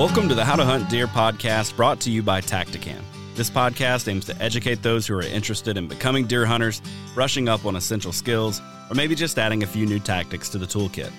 Welcome to the How to Hunt Deer podcast brought to you by Tactacam. This podcast aims to educate those who are interested in becoming deer hunters, brushing up on essential skills, or maybe just adding a few new tactics to the toolkit.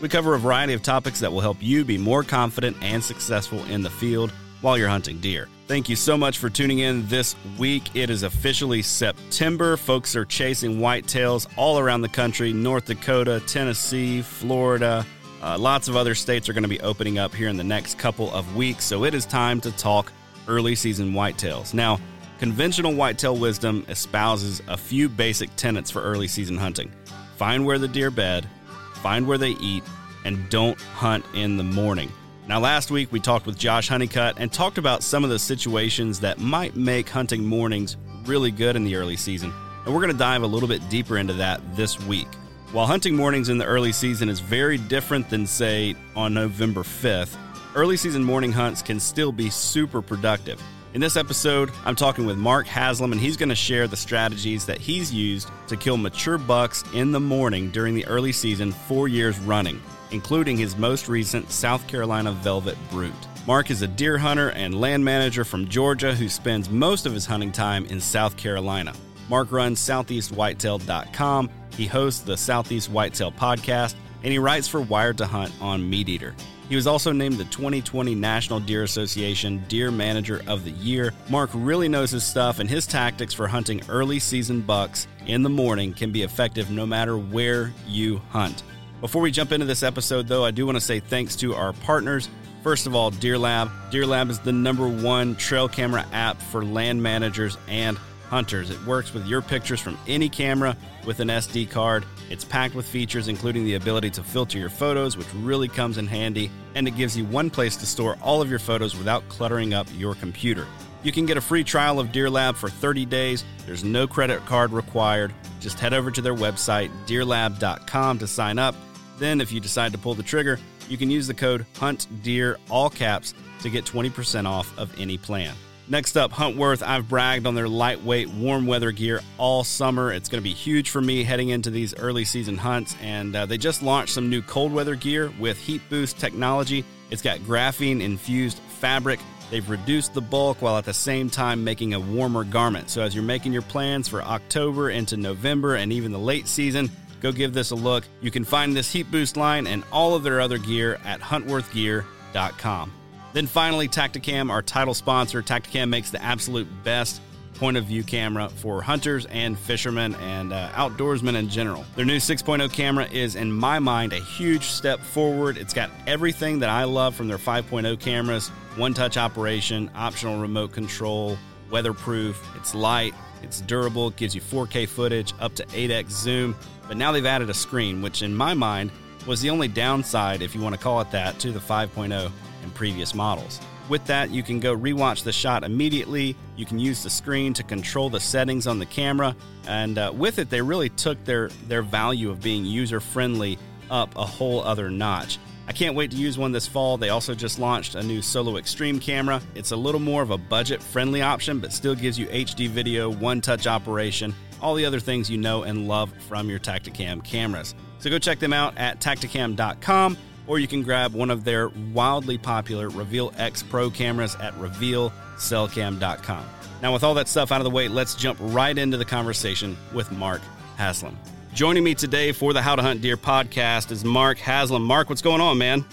We cover a variety of topics that will help you be more confident and successful in the field while you're hunting deer. Thank you so much for tuning in this week. It is officially September. Folks are chasing whitetails all around the country North Dakota, Tennessee, Florida. Uh, lots of other states are going to be opening up here in the next couple of weeks, so it is time to talk early season whitetails. Now, conventional whitetail wisdom espouses a few basic tenets for early season hunting find where the deer bed, find where they eat, and don't hunt in the morning. Now, last week we talked with Josh Honeycutt and talked about some of the situations that might make hunting mornings really good in the early season, and we're going to dive a little bit deeper into that this week. While hunting mornings in the early season is very different than, say, on November 5th, early season morning hunts can still be super productive. In this episode, I'm talking with Mark Haslam, and he's going to share the strategies that he's used to kill mature bucks in the morning during the early season four years running, including his most recent South Carolina Velvet Brute. Mark is a deer hunter and land manager from Georgia who spends most of his hunting time in South Carolina. Mark runs southeastwhitetail.com he hosts the Southeast Whitetail podcast, and he writes for Wired to Hunt on MeatEater. He was also named the 2020 National Deer Association Deer Manager of the Year. Mark really knows his stuff, and his tactics for hunting early season bucks in the morning can be effective no matter where you hunt. Before we jump into this episode, though, I do want to say thanks to our partners. First of all, Deer Lab. Deer Lab is the number one trail camera app for land managers and Hunters. It works with your pictures from any camera with an SD card. It's packed with features, including the ability to filter your photos, which really comes in handy, and it gives you one place to store all of your photos without cluttering up your computer. You can get a free trial of Deer Lab for 30 days. There's no credit card required. Just head over to their website, deerlab.com, to sign up. Then, if you decide to pull the trigger, you can use the code HUNTDEER, all caps, to get 20% off of any plan. Next up, Huntworth. I've bragged on their lightweight warm weather gear all summer. It's going to be huge for me heading into these early season hunts. And uh, they just launched some new cold weather gear with heat boost technology. It's got graphene infused fabric. They've reduced the bulk while at the same time making a warmer garment. So as you're making your plans for October into November and even the late season, go give this a look. You can find this heat boost line and all of their other gear at huntworthgear.com. Then finally, Tactacam, our title sponsor. Tactacam makes the absolute best point of view camera for hunters and fishermen and uh, outdoorsmen in general. Their new 6.0 camera is, in my mind, a huge step forward. It's got everything that I love from their 5.0 cameras one touch operation, optional remote control, weatherproof, it's light, it's durable, it gives you 4K footage, up to 8x zoom. But now they've added a screen, which in my mind was the only downside, if you want to call it that, to the 5.0 previous models. With that, you can go rewatch the shot immediately. You can use the screen to control the settings on the camera, and uh, with it, they really took their their value of being user friendly up a whole other notch. I can't wait to use one this fall. They also just launched a new Solo Extreme camera. It's a little more of a budget friendly option, but still gives you HD video, one touch operation, all the other things you know and love from your Tactacam cameras. So go check them out at tactacam.com or you can grab one of their wildly popular Reveal X Pro cameras at revealcellcam.com. Now, with all that stuff out of the way, let's jump right into the conversation with Mark Haslam. Joining me today for the How to Hunt Deer podcast is Mark Haslam. Mark, what's going on, man?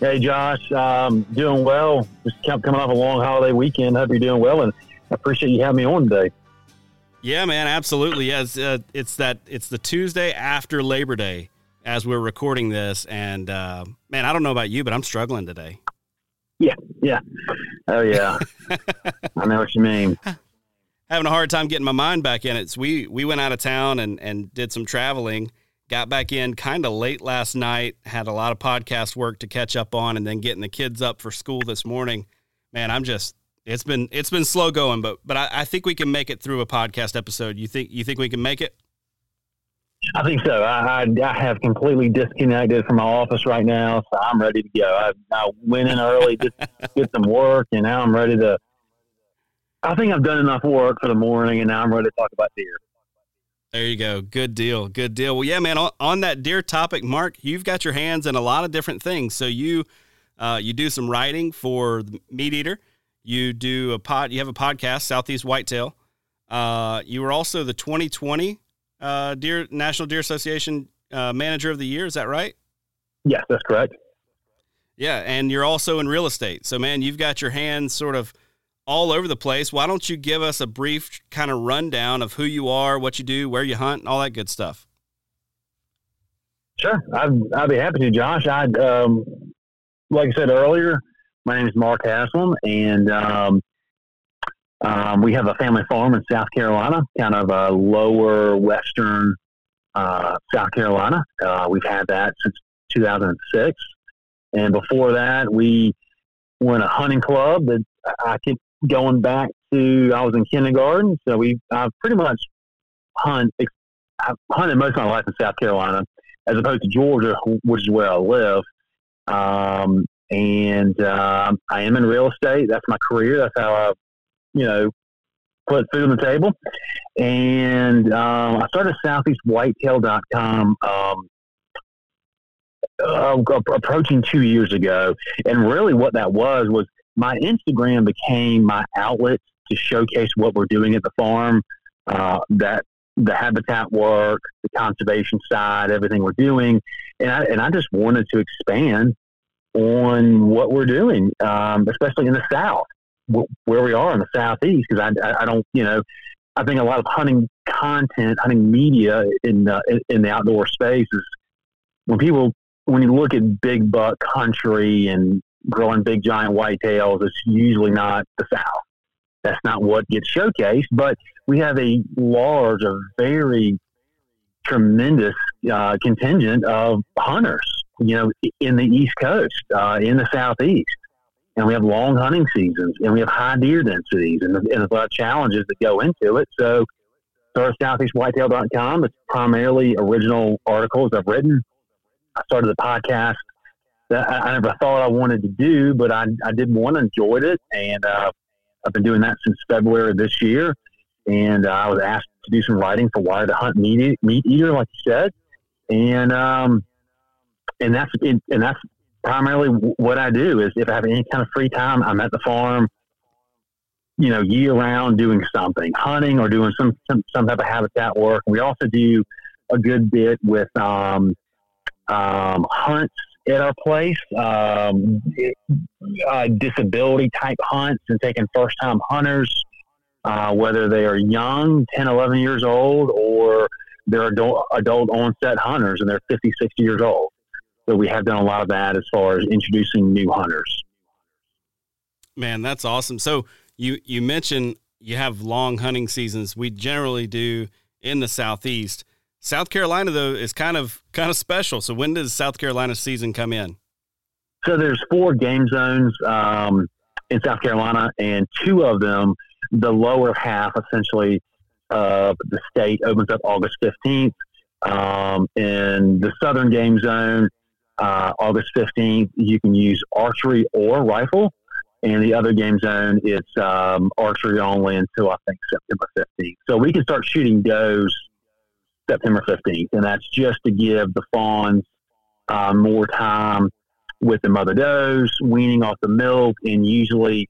Hey, Josh. Um, doing well. Just coming off a long holiday weekend. Hope you're doing well, and I appreciate you having me on today. Yeah, man, absolutely. Yeah, it's, uh, it's that it's the Tuesday after Labor Day, as we're recording this. And uh, man, I don't know about you, but I'm struggling today. Yeah, yeah. Oh yeah. I know what you mean. Having a hard time getting my mind back in it. So we we went out of town and and did some traveling. got back in kind of late last night, had a lot of podcast work to catch up on, and then getting the kids up for school this morning. Man, I'm just it's been it's been slow going, but but I, I think we can make it through a podcast episode. You think you think we can make it? I think so. I, I, I have completely disconnected from my office right now, so I'm ready to go. I, I went in early, just get some work, and now I'm ready to. I think I've done enough work for the morning, and now I'm ready to talk about deer. There you go. Good deal. Good deal. Well, yeah, man. On, on, that deer topic, Mark, you've got your hands in a lot of different things. So you, uh, you do some writing for the Meat Eater. You do a pod. You have a podcast, Southeast Whitetail. Uh, you were also the 2020 uh, Deer National Deer Association uh, Manager of the Year. Is that right? Yes, that's correct. Yeah, and you're also in real estate. So, man, you've got your hands sort of all over the place. Why don't you give us a brief kind of rundown of who you are, what you do, where you hunt, and all that good stuff? Sure, I'd, I'd be happy to, Josh. I, um, like I said earlier, my name is Mark Haslam, and um, um, we have a family farm in South Carolina, kind of a lower western uh, South Carolina. Uh, we've had that since 2006, and before that, we in a hunting club that I could going back to I was in kindergarten, so we I've pretty much hunt I've hunted most of my life in South Carolina, as opposed to Georgia, which is where I live. Um, and uh, I am in real estate. That's my career. That's how I, you know, put food on the table. And um, I started SoutheastWhitetail.com um, uh, approaching two years ago. And really, what that was was my Instagram became my outlet to showcase what we're doing at the farm, uh, that the habitat work, the conservation side, everything we're doing, and I and I just wanted to expand on what we're doing, um, especially in the South, where we are in the Southeast. Because I, I don't, you know, I think a lot of hunting content, hunting media in the, in the outdoor space is when people when you look at big buck country and growing big giant whitetails, it's usually not the South. That's not what gets showcased, but we have a large, a very tremendous uh, contingent of hunters, you know, in the East Coast, uh, in the Southeast. And we have long hunting seasons and we have high deer densities and, and there's a lot of challenges that go into it. So, start southeastwhitetail.com. It's primarily original articles I've written. I started the podcast that I, never thought I wanted to do, but I, I did one, enjoyed it, and uh, I've been doing that since February of this year. And uh, I was asked to do some writing for Wired to Hunt Meat, Meat Eater, like you said, and um, and that's and that's primarily what I do. Is if I have any kind of free time, I'm at the farm, you know, year round doing something, hunting or doing some some, some type of habitat work. We also do a good bit with um, um, hunts at our place, um, uh, disability type hunts and taking first time hunters, uh, whether they are young, 10, 11 years old, or they're adult, adult onset hunters and they're 50, 60 years old. So we have done a lot of that as far as introducing new hunters. Man, that's awesome. So you, you mentioned you have long hunting seasons. We generally do in the Southeast. South Carolina though is kind of kind of special. So when does South Carolina season come in? So there's four game zones um, in South Carolina, and two of them, the lower half essentially of the state opens up August 15th. Um, in the southern game zone, uh, August 15th, you can use archery or rifle. And the other game zone, it's um, archery only until I think September 15th. So we can start shooting does September 15th, and that's just to give the fawns uh, more time with the mother does, weaning off the milk, and usually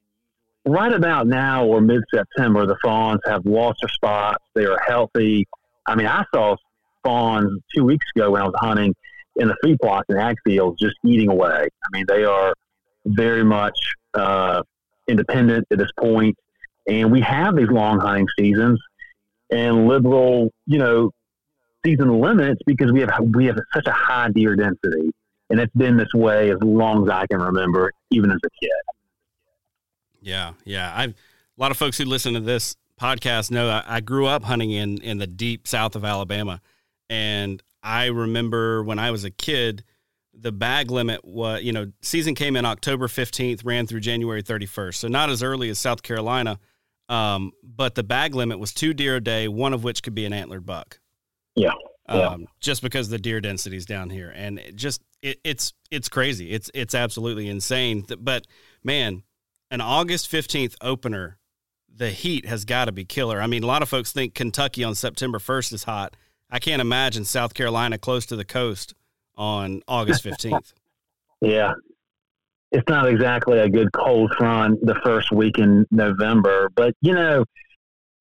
right about now or mid September, the fawns have lost their spots. They are healthy. I mean, I saw fawns two weeks ago when I was hunting in the feed plots and ag fields just eating away. I mean, they are very much uh, independent at this point, and we have these long hunting seasons and liberal, you know, season limits because we have we have such a high deer density, and it's been this way as long as I can remember, even as a kid. Yeah, yeah. I've a lot of folks who listen to this podcast know I, I grew up hunting in in the deep south of Alabama, and I remember when I was a kid, the bag limit was, you know, season came in October 15th, ran through January 31st. So not as early as South Carolina. Um, but the bag limit was two deer a day, one of which could be an antlered buck. Yeah. yeah. Um, just because the deer densities down here. And it just, it, it's, it's crazy. It's, it's absolutely insane. But man, an August 15th opener, the heat has got to be killer. I mean, a lot of folks think Kentucky on September 1st is hot. I can't imagine South Carolina close to the coast on August 15th. yeah. It's not exactly a good cold front the first week in November, but you know,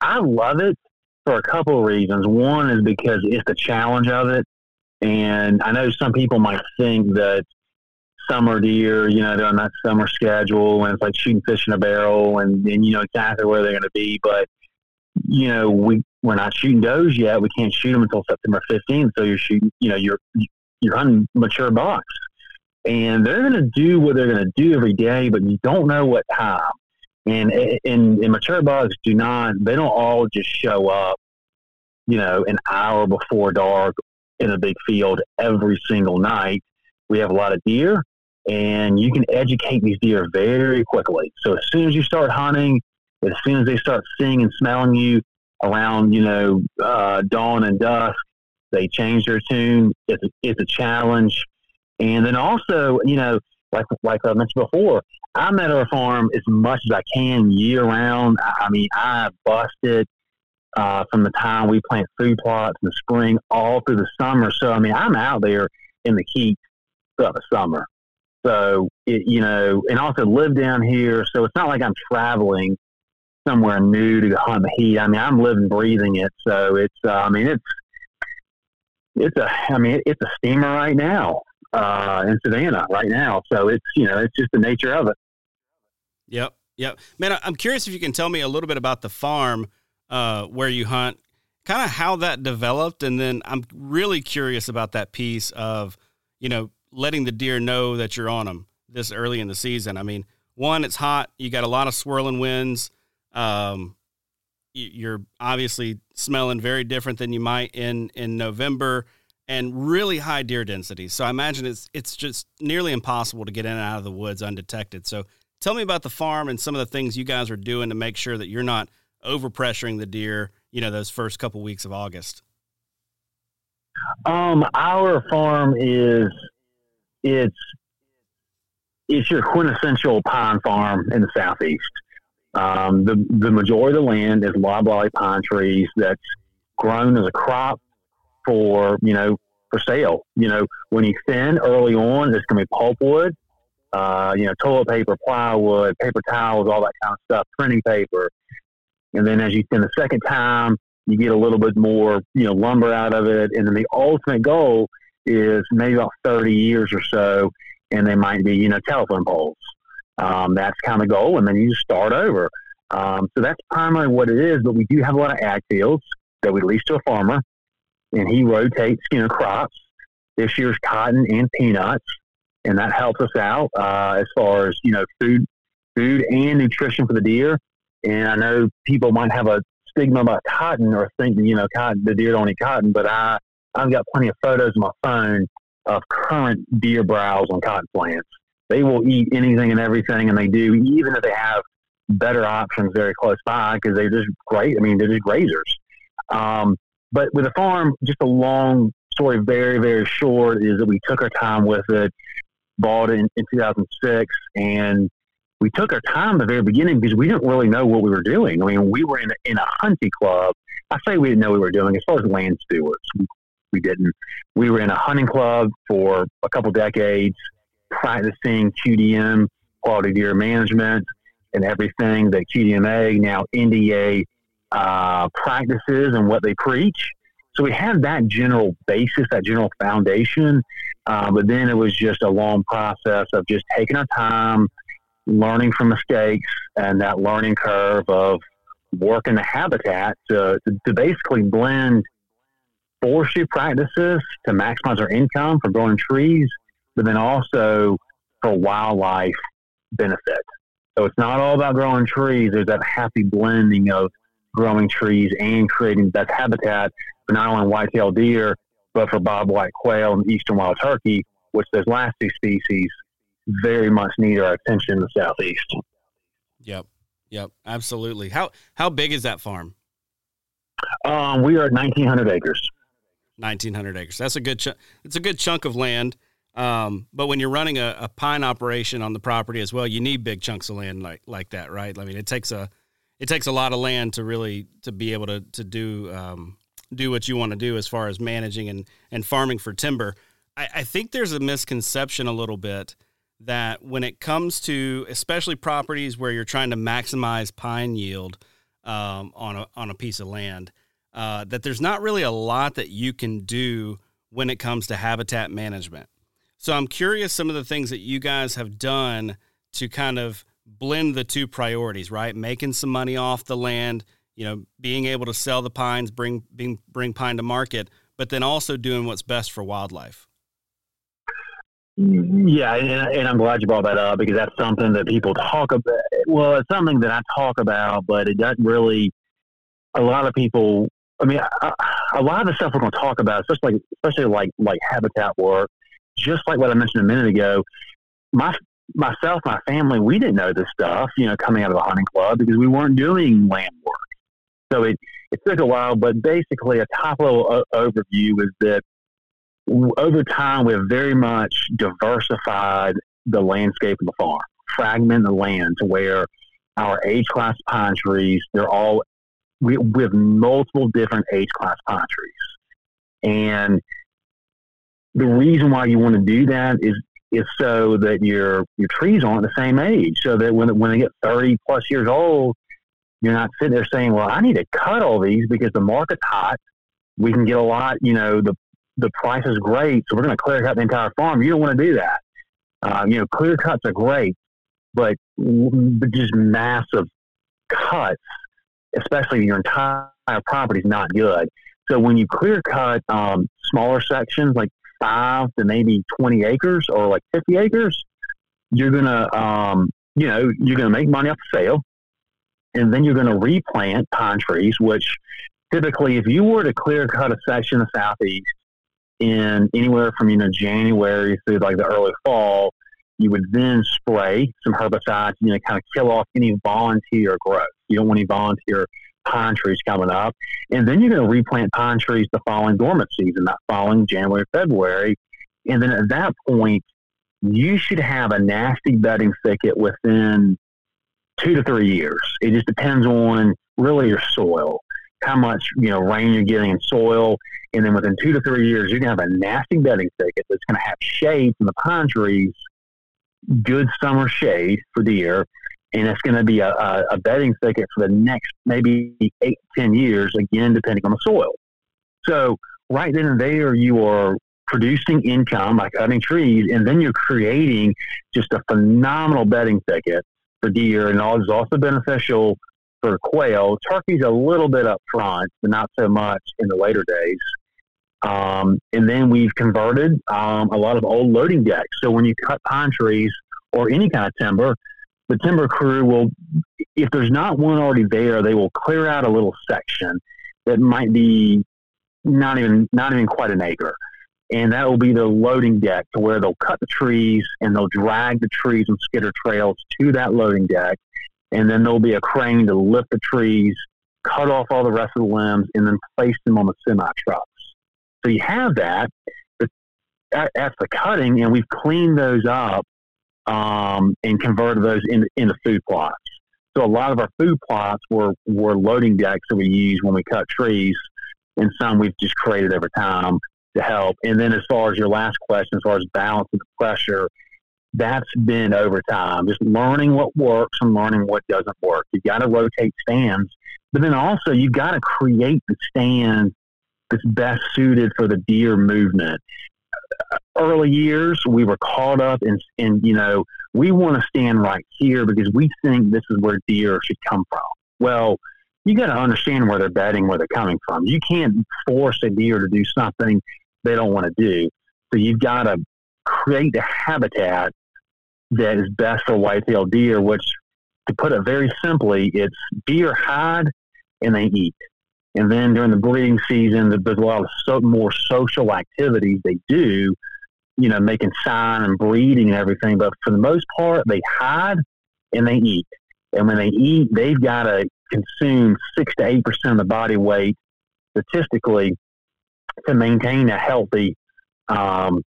I love it for a couple of reasons. One is because it's the challenge of it. And I know some people might think that summer deer, you know, they're on that summer schedule and it's like shooting fish in a barrel and, and you know exactly where they're going to be. But, you know, we, we're not shooting does yet. We can't shoot them until September 15th. So you're shooting, you know, you're, you're hunting mature bucks and they're going to do what they're going to do every day, but you don't know what time. And, and, and mature bucks do not, they don't all just show up, you know, an hour before dark in a big field every single night. We have a lot of deer and you can educate these deer very quickly. So as soon as you start hunting, as soon as they start seeing and smelling you around, you know, uh, dawn and dusk, they change their tune. It's a, it's a challenge, and then also, you know, like like I mentioned before, I'm at our farm as much as I can year round. I I mean, I busted uh, from the time we plant food plots in the spring all through the summer. So I mean, I'm out there in the heat throughout the summer. So, it, you know, and also live down here. So it's not like I'm traveling somewhere new to hunt the heat. I mean, I'm living, breathing it. So it's, uh, I mean, it's, it's a, I mean, it's a steamer right now uh, in Savannah right now. So it's, you know, it's just the nature of it. Yep. Yep. Man, I'm curious if you can tell me a little bit about the farm uh, where you hunt, kind of how that developed. And then I'm really curious about that piece of, you know, letting the deer know that you're on them this early in the season. I mean, one, it's hot. You got a lot of swirling winds. Um, you're obviously smelling very different than you might in in November, and really high deer density. So I imagine it's it's just nearly impossible to get in and out of the woods undetected. So tell me about the farm and some of the things you guys are doing to make sure that you're not overpressuring the deer. You know, those first couple weeks of August. Um, our farm is it's it's your quintessential pine farm in the southeast. Um, the the majority of the land is loblolly pine trees that's grown as a crop for you know for sale. You know when you thin early on, it's going to be pulpwood, uh, you know toilet paper, plywood, paper towels, all that kind of stuff, printing paper, and then as you thin the second time, you get a little bit more you know lumber out of it, and then the ultimate goal is maybe about 30 years or so, and they might be, you know, telephone poles. Um, that's kind of goal, and then you start over. Um, so that's primarily what it is, but we do have a lot of ag fields that we lease to a farmer, and he rotates, you know, crops. This year's cotton and peanuts, and that helps us out uh, as far as, you know, food, food and nutrition for the deer. And I know people might have a stigma about cotton or think, you know, cotton, the deer don't eat cotton, but I I've got plenty of photos on my phone of current deer browse on cotton plants. They will eat anything and everything, and they do, even if they have better options very close by because they're just great. I mean, they're just grazers. Um, but with a farm, just a long story, very, very short, is that we took our time with it, bought it in, in 2006, and we took our time at the very beginning because we didn't really know what we were doing. I mean, we were in a, in a hunting club. I say we didn't know what we were doing as far as land stewards we didn't. We were in a hunting club for a couple decades, practicing QDM, quality deer management, and everything that QDMA, now NDA, uh, practices and what they preach. So we had that general basis, that general foundation. Uh, but then it was just a long process of just taking our time, learning from mistakes, and that learning curve of working the habitat to, to, to basically blend forestry practices to maximize our income for growing trees, but then also for wildlife benefit. So it's not all about growing trees. There's that happy blending of growing trees and creating that habitat for not only white-tailed deer, but for bobwhite quail and eastern wild turkey, which those last two species very much need our attention in the southeast. Yep, yep, absolutely. How how big is that farm? Um, we are at nineteen hundred acres. Nineteen hundred acres. That's a good. Ch- it's a good chunk of land. Um, but when you're running a, a, pine operation on the property as well, you need big chunks of land like like that, right? I mean, it takes a it takes a lot of land to really to be able to to do um, do what you want to do as far as managing and and farming for timber. I, I think there's a misconception a little bit that when it comes to especially properties where you're trying to maximize pine yield um, on a on a piece of land, uh, that there's not really a lot that you can do when it comes to habitat management. So I'm curious some of the things that you guys have done to kind of blend the two priorities, right? Making some money off the land, you know, being able to sell the pines, bring bring bring pine to market, but then also doing what's best for wildlife. Yeah, and, and I'm glad you brought that up because that's something that people talk about. Well, it's something that I talk about, but it doesn't really. A lot of people. I mean, a, a lot of the stuff we're going to talk about, especially especially like like habitat work, just like what I mentioned a minute ago. My myself, my family, we didn't know this stuff, you know, coming out of the hunting club because we weren't doing land work. So it, it took a while, but basically a top level o- overview is that over time we have very much diversified the landscape of the farm, fragment the land to where our age class pine trees, they're all, we, we have multiple different age class pine trees. And the reason why you want to do that is is so that your your trees aren't the same age, so that when when they get thirty plus years old, you're not sitting there saying, "Well, I need to cut all these because the market's hot. We can get a lot. You know, the the price is great, so we're going to clear cut the entire farm." You don't want to do that. Uh, you know, clear cuts are great, but but just massive cuts, especially your entire property, is not good. So when you clear cut um, smaller sections, like five to maybe 20 acres or like 50 acres, you're going to, um, you know, you're going to make money off the sale. And then you're going to replant pine trees, which typically, if you were to clear cut a section of southeast in anywhere from, you know, January through like the early fall, you would then spray some herbicides, you know, kind of kill off any volunteer growth. You don't want any volunteer pine trees coming up. And then you're going to replant pine trees the following dormant season, that following January, February. And then at that point, you should have a nasty bedding thicket within two to three years. It just depends on really your soil, how much, you know, rain you're getting in soil. And then within two to three years, you're going to have a nasty bedding thicket that's going to have shade from the pine trees, good summer shade for deer and it's going to be a, a, a, bedding thicket for the next maybe eight, ten years, again, depending on the soil. So right then and there, you are producing income by cutting trees, and then you're creating just a phenomenal bedding thicket for deer, and all is also beneficial for quail. Turkey's a little bit up front, but not so much in the later days. Um, and then we've converted um, a lot of old loading decks. So when you cut pine trees or any kind of timber, the timber crew will, if there's not one already there, they will clear out a little section that might be not even not even quite an acre, and that will be the loading deck to where they'll cut the trees and they'll drag the trees and skidder trails to that loading deck, and then there'll be a crane to lift the trees, cut off all the rest of the limbs, and then place them on the semi trucks. So you have that. That's the cutting, and we've cleaned those up um, and converted those into, into food plots. So a lot of our food plots were, were loading decks that we use when we cut trees, and some we've just created over time to help. And then as far as your last question, as far as balancing the pressure, that's been over time, just learning what works and learning what doesn't work. You've got to rotate stands, but then also you've got to create the stand that's best suited for the deer movement early years, we were caught up in, in you know, we want to stand right here because we think this is where deer should come from. Well, you got to understand where they're bedding, where they're coming from. You can't force a deer to do something they don't want to do. So you've got to create a habitat that is best for white-tailed deer, which, to put it very simply, it's deer hide and they eat. And then during the breeding season, there's a lot of so, more social activities they do, you know, making sign and breeding and everything. But for the most part, they hide and they eat. And when they eat, they've got to consume six to eight percent of the body weight statistically to maintain a healthy, um,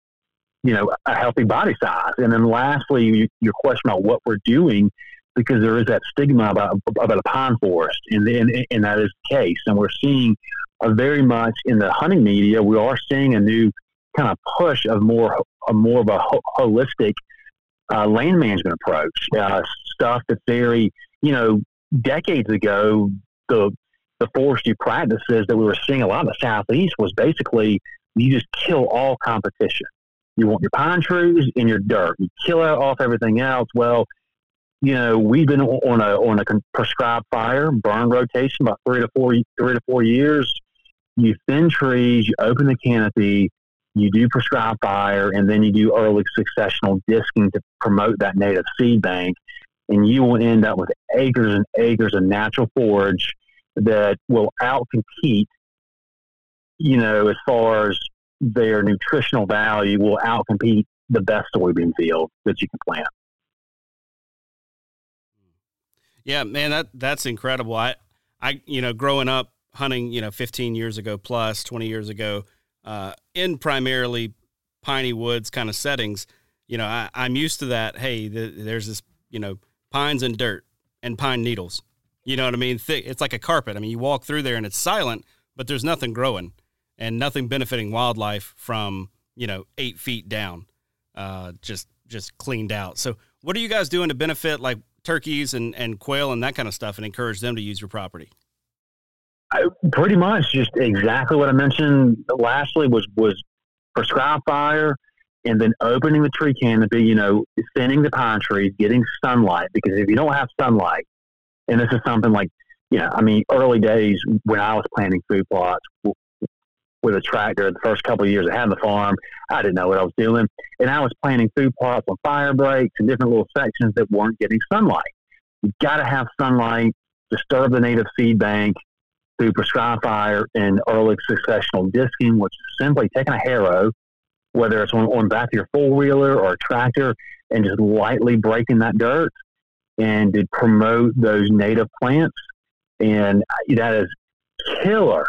you know, a healthy body size. And then lastly, your question about what we're doing, because there is that stigma about about a pine forest, and and, and that is the case. And we're seeing a very much in the hunting media, we are seeing a new kind of push of more a more of a ho- holistic uh, land management approach. Uh, stuff that's very, you know, decades ago, the the forestry practices that we were seeing a lot in the southeast was basically you just kill all competition. You want your pine trees in your dirt. You kill off everything else. Well, you know, we've been on a on a prescribed fire burn rotation about three to four three to four years. You thin trees, you open the canopy, you do prescribed fire, and then you do early successional disking to promote that native seed bank. And you will end up with acres and acres of natural forage that will outcompete, you know, as far as their nutritional value, will outcompete the best soybean field that you can plant. Yeah, man, that that's incredible. I, I, you know, growing up hunting, you know, 15 years ago plus, 20 years ago, uh, in primarily piney woods kind of settings, you know, I, am used to that. Hey, the, there's this, you know, pines and dirt and pine needles. You know what I mean? Thick. It's like a carpet. I mean, you walk through there and it's silent, but there's nothing growing and nothing benefiting wildlife from you know eight feet down, uh, just just cleaned out. So, what are you guys doing to benefit like turkeys and and quail and that kind of stuff, and encourage them to use your property? I, pretty much just exactly what I mentioned. Lastly, was was prescribed fire, and then opening the tree canopy. You know, thinning the pine trees, getting sunlight. Because if you don't have sunlight, and this is something like, you know, I mean, early days when I was planting food plots with a tractor, the first couple of years I had the farm, I didn't know what I was doing. And I was planting food plots on fire breaks and different little sections that weren't getting sunlight. You've got to have sunlight, disturb the native seed bank through prescribed fire and early successional disking, which is simply taking a harrow, whether it's on, on back of your four wheeler or a tractor, and just lightly breaking that dirt and to promote those native plants. And uh, that is killer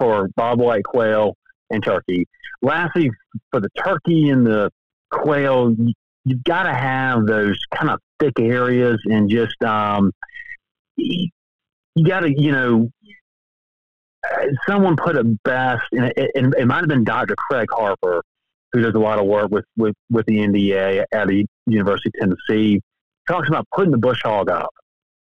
for bobwhite quail and turkey. Lastly, for the turkey and the quail, you've got to have those kind of thick areas and just um, you, got to, you know, someone put it best, and it, it, it, might have been Dr. Craig Harper, who does a lot of work with, with, with the NDA at the University of Tennessee talks about putting the bush hog up.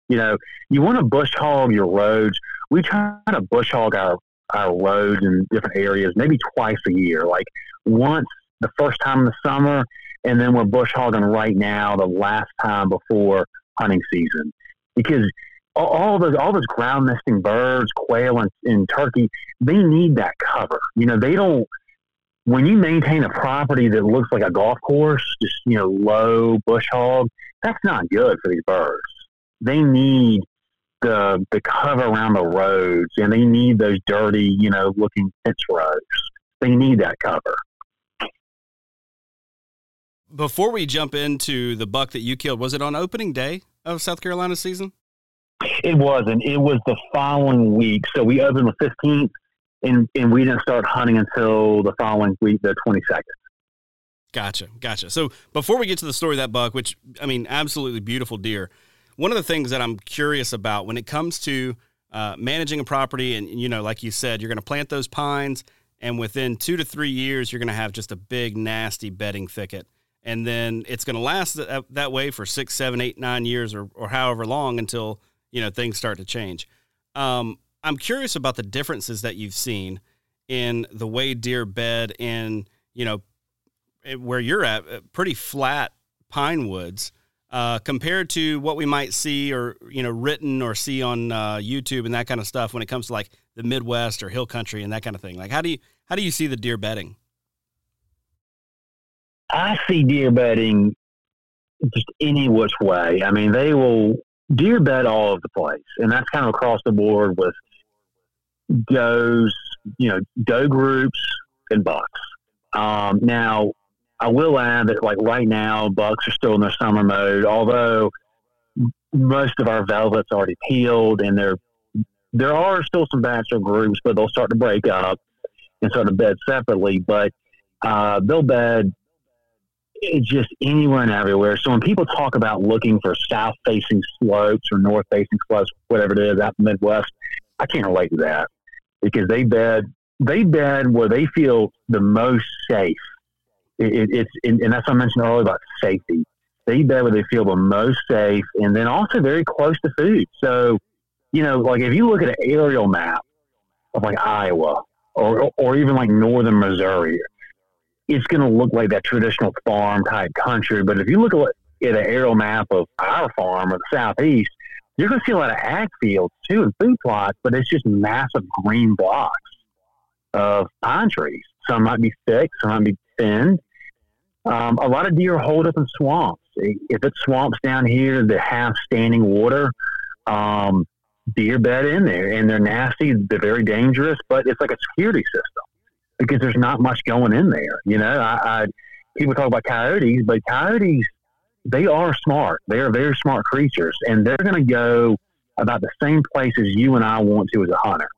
You know, you want to bush hog your roads. We try to bush hog our, our roads in different areas maybe twice a year, like once the first time in the summer, and then we're bush hogging right now the last time before hunting season. Because all, all those all those ground nesting birds, quail and, and turkey, they need that cover. You know, they don't when you maintain a property that looks like a golf course, just you know, low bush hog, that's not good for these birds. They need the the cover around the roads, and they need those dirty, you know, looking fence rows. They need that cover. Before we jump into the buck that you killed, was it on opening day of South Carolina season? It wasn't. It was the following week. So we opened the fifteenth, and and we didn't start hunting until the following week, the twenty second. Gotcha, gotcha. So before we get to the story of that buck, which I mean, absolutely beautiful deer, one of the things that I'm curious about when it comes to uh, managing a property, and you know, like you said, you're going to plant those pines, and within two to three years, you're going to have just a big, nasty bedding thicket, and then it's going to last that, that way for six, seven, eight, nine years, or or however long until you know things start to change. Um, I'm curious about the differences that you've seen in the way deer bed in you know where you're at, uh, pretty flat pine woods. Uh, compared to what we might see or you know written or see on uh, YouTube and that kind of stuff when it comes to like the Midwest or hill country and that kind of thing. Like how do you how do you see the deer bedding? I see deer bedding just any which way. I mean, they will deer bed all over the place, and that's kind of across the board with goes, you know, doe groups and bucks. Um, now, I will add that, like right now, bucks are still in their summer mode. Although most of our velvets already peeled, and there there are still some bachelor groups, but they'll start to break up and start to bed separately. But uh, they'll bed it's just anywhere and everywhere. So when people talk about looking for south facing slopes or north facing slopes, whatever it is out in the Midwest, I can't relate to that because they bed they bed where they feel the most safe. It, it, it's and, that's what I mentioned earlier about safety. They bed where they feel the most safe, and then also very close to food. So, you know, like if you look at an aerial map of like Iowa or or even like northern Missouri, it's going to look like that traditional farm type country. But if you look at, at an aerial map of our farm or the southeast, you're going to see a lot of ag fields too and food plots, but it's just massive green blocks of pine trees. Some might be thick, some might be thin. Um, a lot of deer hold up in swamps. If it's swamps down here that have standing water, um, deer bed in there, and they're nasty. They're very dangerous, but it's like a security system because there's not much going in there. You know, I, I people talk about coyotes, but coyotes they are smart. They are very smart creatures, and they're going to go about the same places you and I want to as a hunter.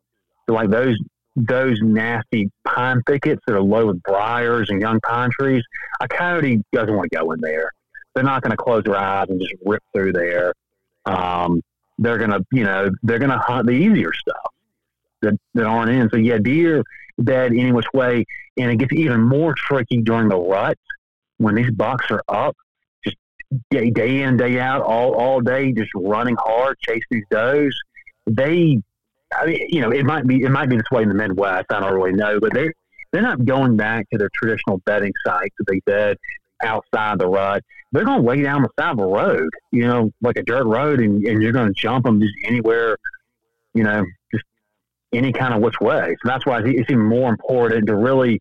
So, like those those nasty pine thickets that are low with briars and young pine trees, a coyote doesn't want to go in there. They're not going to close their eyes and just rip through there. Um, they're going to, you know, they're going to hunt the easier stuff that, that aren't in. So yeah, deer bed any which way, and it gets even more tricky during the rut when these bucks are up, just day day in day out, all all day, just running hard, chasing these does. They, I mean, you know, it might be it might be this way in the Midwest. I don't really know, but they they're not going back to their traditional bedding sites that they bed outside the rut. They're going to lay down the side of a road, you know, like a dirt road, and, and you're going to jump them just anywhere, you know, just any kind of which way. So that's why it's even more important to really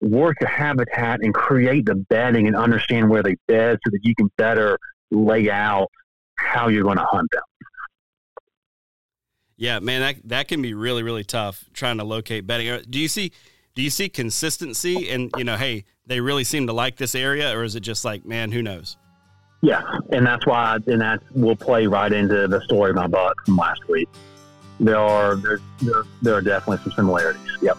work the habitat and create the bedding and understand where they bed so that you can better lay out how you're going to hunt them. Yeah, man, that that can be really really tough trying to locate bedding. Uh, do you see do you see consistency and you know, hey, they really seem to like this area or is it just like, man, who knows? Yeah, and that's why and that will play right into the story of my buck from last week there are there, there, there are definitely some similarities. Yep.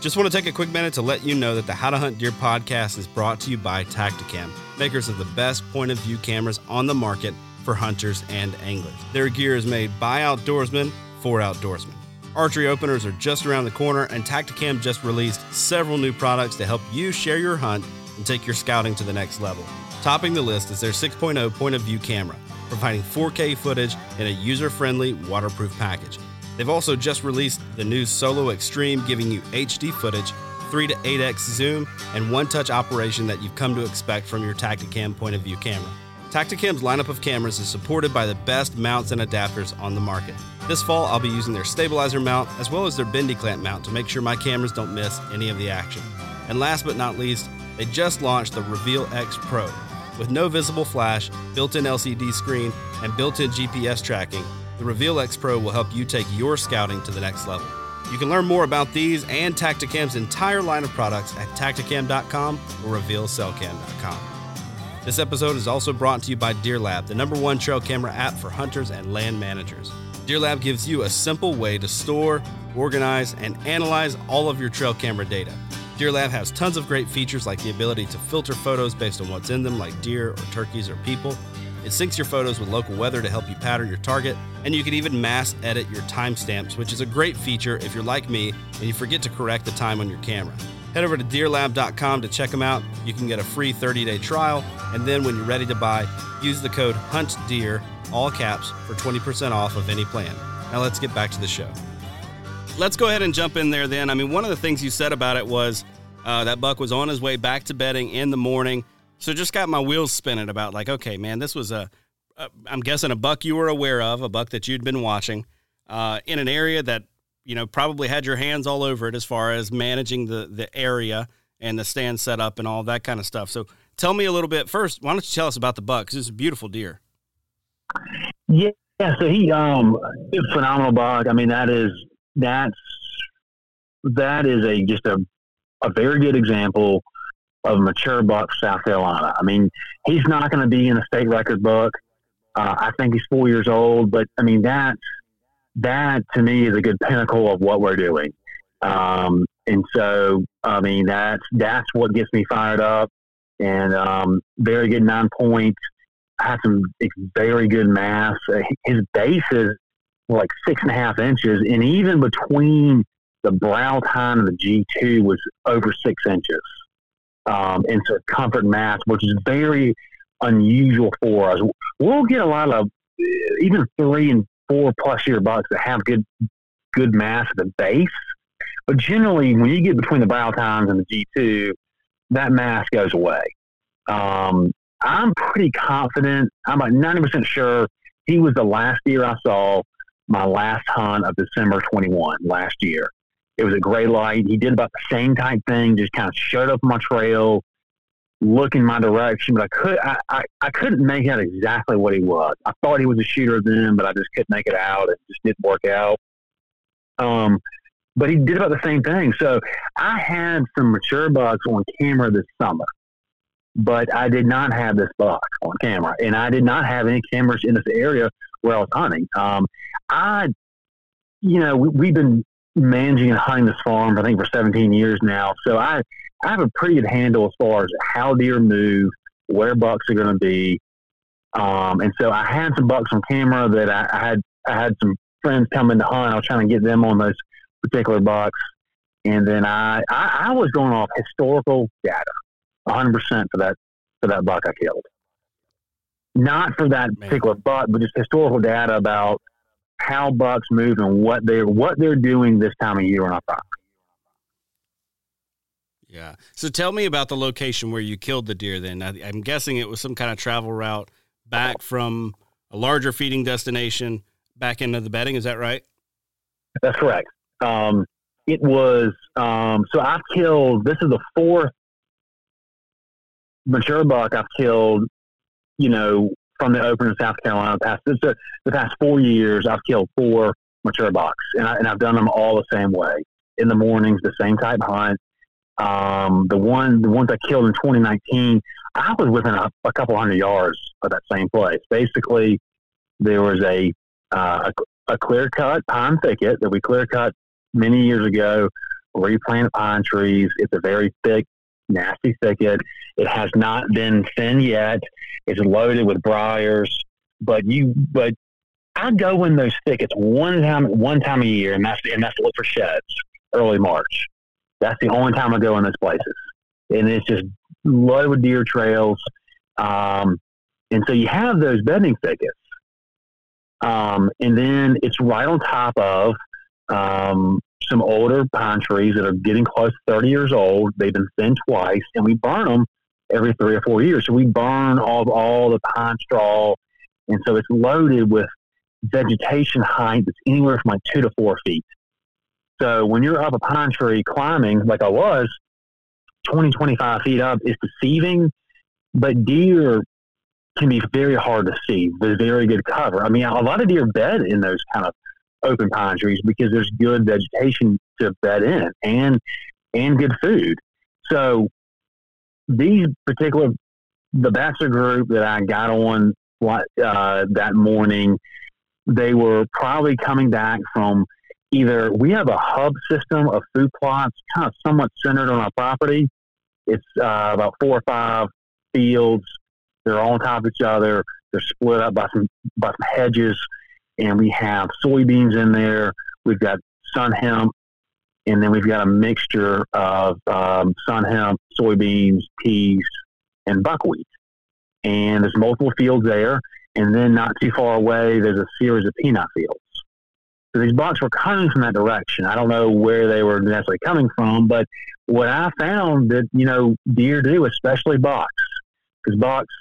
Just want to take a quick minute to let you know that the How to Hunt Deer podcast is brought to you by Tactacam, makers of the best point of view cameras on the market for hunters and anglers. Their gear is made by outdoorsmen for outdoorsmen. Archery openers are just around the corner, and Tactacam just released several new products to help you share your hunt and take your scouting to the next level. Topping the list is their 6.0 point of view camera providing 4K footage in a user friendly, waterproof package. They've also just released the new Solo Extreme, giving you HD footage, 3 to 8x zoom, and one touch operation that you've come to expect from your Tactacam point of view camera. Tactacam's lineup of cameras is supported by the best mounts and adapters on the market. This fall, I'll be using their stabilizer mount as well as their bendy clamp mount to make sure my cameras don't miss any of the action. And last but not least, they just launched the Reveal X Pro, with no visible flash, built in LCD screen, and built in GPS tracking, the Reveal X Pro will help you take your scouting to the next level. You can learn more about these and Tactacam's entire line of products at tactacam.com or revealcellcam.com. This episode is also brought to you by DeerLab, the number one trail camera app for hunters and land managers. DeerLab gives you a simple way to store, organize, and analyze all of your trail camera data. DeerLab has tons of great features like the ability to filter photos based on what's in them, like deer or turkeys or people. It syncs your photos with local weather to help you pattern your target, and you can even mass edit your timestamps, which is a great feature if you're like me and you forget to correct the time on your camera. Head over to deerlab.com to check them out. You can get a free 30 day trial, and then when you're ready to buy, use the code HUNTDEER, all caps, for 20% off of any plan. Now let's get back to the show let's go ahead and jump in there then. I mean, one of the things you said about it was uh, that Buck was on his way back to bedding in the morning. So just got my wheels spinning about like, okay, man, this was a, a I'm guessing a buck you were aware of, a buck that you'd been watching uh, in an area that, you know, probably had your hands all over it as far as managing the, the area and the stand setup and all that kind of stuff. So tell me a little bit first. Why don't you tell us about the buck? Because it's a beautiful deer. Yeah. Yeah, so he um phenomenal buck. I mean, that is that's that is a just a a very good example of mature buck South Carolina. I mean, he's not going to be in the state record book. Uh, I think he's four years old, but I mean that that to me is a good pinnacle of what we're doing. Um, and so, I mean, that's that's what gets me fired up. And um, very good nine points. Has some very good mass. Uh, his base is like six and a half inches, and even between the brow tine and the G two was over six inches. Um, and so comfort mass, which is very unusual for us. We'll get a lot of even three and four plus year bucks that have good good mass at the base, but generally when you get between the brow tines and the G two, that mass goes away. Um, I'm pretty confident. I'm about ninety percent sure he was the last deer I saw my last hunt of December 21 last year. It was a gray light. He did about the same type thing, just kind of showed up my trail, looking my direction, but I could I, I, I couldn't make out exactly what he was. I thought he was a shooter then, but I just couldn't make it out. It just didn't work out. Um, but he did about the same thing. So I had some mature bucks on camera this summer, but I did not have this buck on camera, and I did not have any cameras in this area where I was hunting. Um, I, you know, we, have been managing and hunting this farm, I think, for 17 years now. So I, I have a pretty good handle as far as how deer move, where bucks are going to be. Um, and so I had some bucks on camera that I, I, had. I had some friends coming to hunt. I was trying to get them on those particular bucks, and then I, I, I was going off historical data, 100 percent for that for that buck I killed. Not for that Man. particular buck, but just historical data about how bucks move and what they're what they're doing this time of year on our property. Yeah. So tell me about the location where you killed the deer. Then I, am guessing it was some kind of travel route back from a larger feeding destination back into the bedding. Is that right? That's correct. Um, it was um, so I've killed. This is the fourth mature buck I've killed. You know, from the open in South Carolina. Past the, the past four years, I've killed four mature bucks, and, I, and I've done them all the same way. In the mornings, the same type hunt. Um, the one, the ones I killed in 2019, I was within a, a couple hundred yards of that same place. Basically, there was a uh, a, a clear cut pine thicket that we clear cut many years ago. Replanted pine trees. It's a very thick, nasty thicket. It has not been thinned yet. It's loaded with briars, but you but I go in those thickets one time one time a year, and that's and that's to look for sheds early March. That's the only time I go in those places, and it's just loaded with deer trails. Um, and so you have those bedding thickets, um, and then it's right on top of um, some older pine trees that are getting close to 30 years old. They've been thinned twice, and we burn them every three or four years. So we burn all, all the pine straw, and so it's loaded with vegetation height that's anywhere from like two to four feet. So when you're up a pine tree climbing, like I was, 20, 25 feet up is deceiving, but deer can be very hard to see. There's very good cover. I mean, a lot of deer bed in those kind of open pine trees because there's good vegetation to bed in and and good food. So these particular the bachelor group that I got on uh, that morning, they were probably coming back from either we have a hub system of food plots, kind of somewhat centered on our property. It's uh, about four or five fields. They're all on top of each other. They're split up by some by some hedges, and we have soybeans in there. We've got sun hemp, and then we've got a mixture of um, sun hemp, soybeans, peas, and buckwheat. And there's multiple fields there, and then not too far away, there's a series of peanut fields. These bucks were coming from that direction. I don't know where they were necessarily coming from, but what I found that you know deer do, especially bucks, because bucks,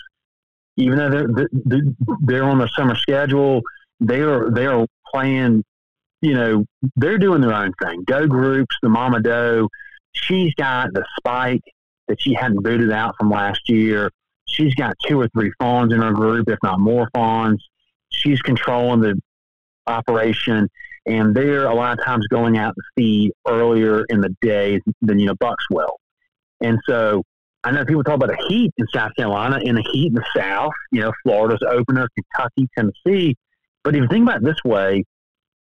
even though they're they're on their summer schedule, they are they are playing you know, they're doing their own thing. Doe groups, the mama doe, she's got the spike that she hadn't booted out from last year. She's got two or three fawns in her group, if not more fawns. She's controlling the operation. and they're a lot of times going out to feed earlier in the day than you know bucks will. And so I know people talk about the heat in South Carolina and the heat in the South. You know, Florida's opener, Kentucky, Tennessee. But if you think about it this way,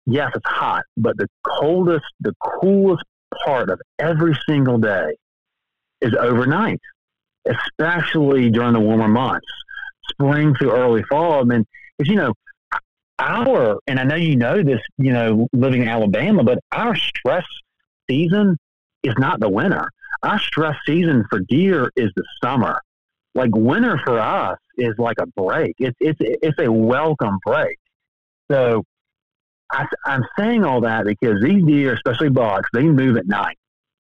yes, it's hot, but the coldest, the coolest part of every single day is overnight, especially during the warmer months, spring through early fall. I mean, because you know, our and I know you know this, you know, living in Alabama, but our stress season is not the winter. Our stress season for deer is the summer. Like winter for us is like a break. It's it's it's a welcome break. So I, I'm saying all that because these deer, especially bucks, they move at night,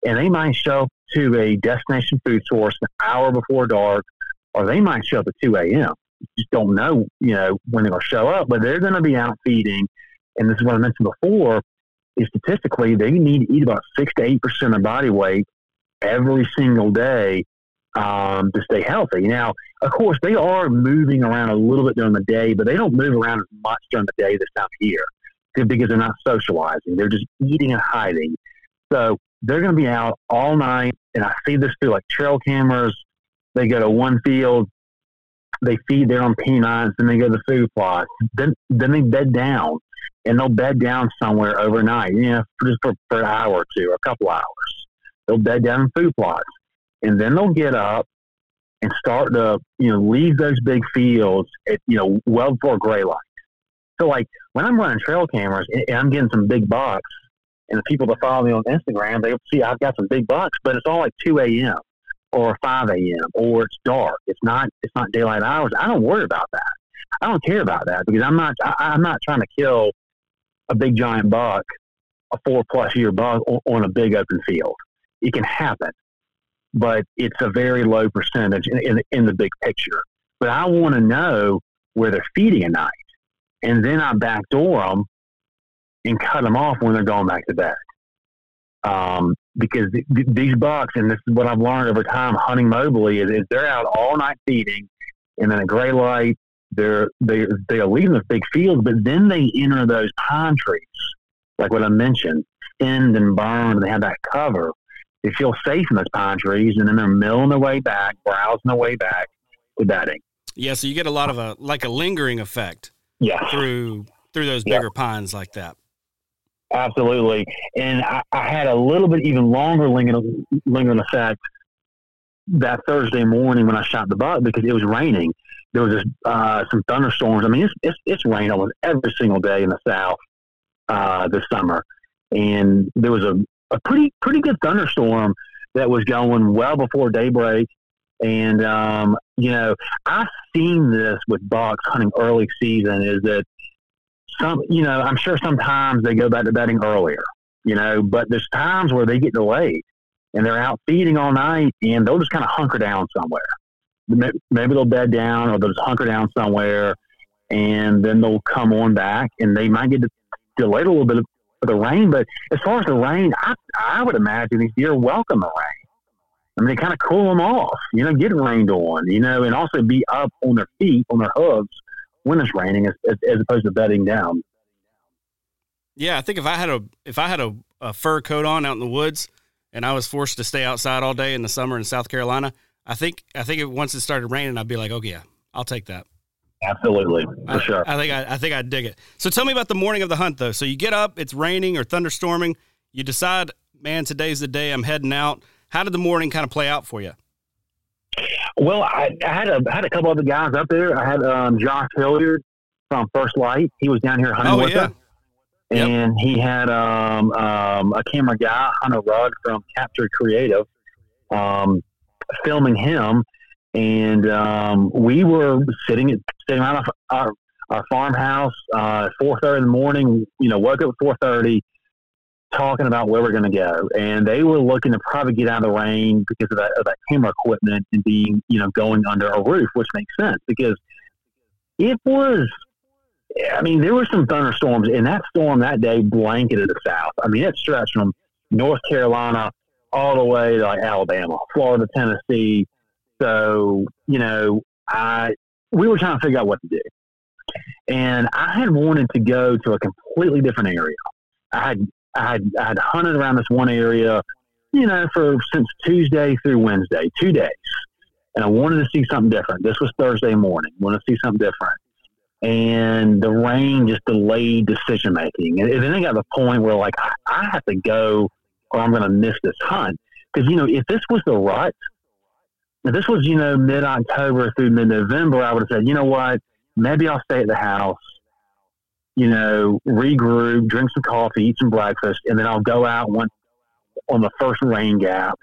and they might show up to a destination food source an hour before dark, or they might show up at two a.m. Just don't know, you know, when they're going to show up, but they're going to be out feeding. And this is what I mentioned before: is statistically they need to eat about six to eight percent of body weight every single day um, to stay healthy. Now, of course, they are moving around a little bit during the day, but they don't move around as much during the day this time of year because they're not socializing. They're just eating and hiding. So they're going to be out all night. And I see this through like trail cameras. They go to one field, they feed their own peanuts, and they go to the food plot. Then, then they bed down, and they'll bed down somewhere overnight, you know, just for, for an hour or two, a couple hours. They'll bed down in food plots, and then they'll get up and start to, you know, leave those big fields at, you know, well before gray light. So like when I'm running trail cameras and I'm getting some big bucks, and the people that follow me on Instagram, they see I've got some big bucks, but it's all like 2 a.m. or 5 a.m. or it's dark. It's not it's not daylight hours. I don't worry about that. I don't care about that because I'm not I, I'm not trying to kill a big giant buck, a four plus year buck on a big open field. It can happen, but it's a very low percentage in, in, in the big picture. But I want to know where they're feeding at night and then I backdoor them and cut them off when they're going back to bed. Um, because th- th- these bucks, and this is what I've learned over time hunting mobily, is, is they're out all night feeding, and then a gray light, they're they they're leaving the big fields, but then they enter those pine trees, like what I mentioned, thinned and burned. And they have that cover. They feel safe in those pine trees, and then they're milling their way back, browsing their way back to bedding. Yeah, so you get a lot of a like a lingering effect yeah. through through those bigger yeah. pines like that. Absolutely, and I, I, had a little bit even longer lingering, lingering effect that Thursday morning when I shot the buck because it was raining. There was uh, some thunderstorms. I mean, it's, it's it's rained almost every single day in the south uh, this summer, and there was a, a pretty pretty good thunderstorm that was going well before daybreak. And um, you know, I've seen this with bucks hunting early season is that some, you know, I'm sure sometimes they go back to bedding earlier, you know, but there's times where they get delayed and they're out feeding all night and they'll just kind of hunker down somewhere. Maybe they'll bed down or they'll just hunker down somewhere and then they'll come on back and they might get delayed a little bit of the rain. But as far as the rain, I, I would imagine these deer welcome the rain. I mean, they kind of cool them off, you know, get rained on, you know, and also be up on their feet, on their hooves when it's raining as, as, opposed to bedding down. Yeah, I think if I had a if I had a, a, fur coat on out in the woods and I was forced to stay outside all day in the summer in South Carolina, I think I think it, once it started raining, I'd be like, oh yeah, I'll take that. Absolutely, for I, sure. I think I, I think I'd dig it. So tell me about the morning of the hunt, though. So you get up, it's raining or thunderstorming. You decide, man, today's the day I'm heading out. How did the morning kind of play out for you? Well, I, I had a I had a couple other guys up there. I had um, Josh Hilliard from First Light. He was down here hunting oh, with yeah. us. Yep. And he had um, um, a camera guy, Hunter Rudd from Capture Creative, um, filming him. And um, we were sitting at, sitting around our, our farmhouse, uh, four thirty in the morning. You know, woke up at four thirty, talking about where we're going to go, and they were looking to probably get out of the rain because of that, of that camera equipment and being, you know, going under a roof, which makes sense because it was. I mean, there were some thunderstorms, and that storm that day blanketed the South. I mean, it stretched from North Carolina all the way to like Alabama, Florida, Tennessee. So, you know, I we were trying to figure out what to do. And I had wanted to go to a completely different area I had I had I had hunted around this one area, you know, for since Tuesday through Wednesday, two days, and I wanted to see something different. This was Thursday morning. Wanted to see something different, and the rain just delayed decision making. And then I got to the point where like I, I have to go, or I'm going to miss this hunt. Because you know, if this was the rut, if this was you know mid October through mid November, I would have said, you know what, maybe I'll stay at the house you know, regroup, drink some coffee, eat some breakfast, and then I'll go out one on the first rain gap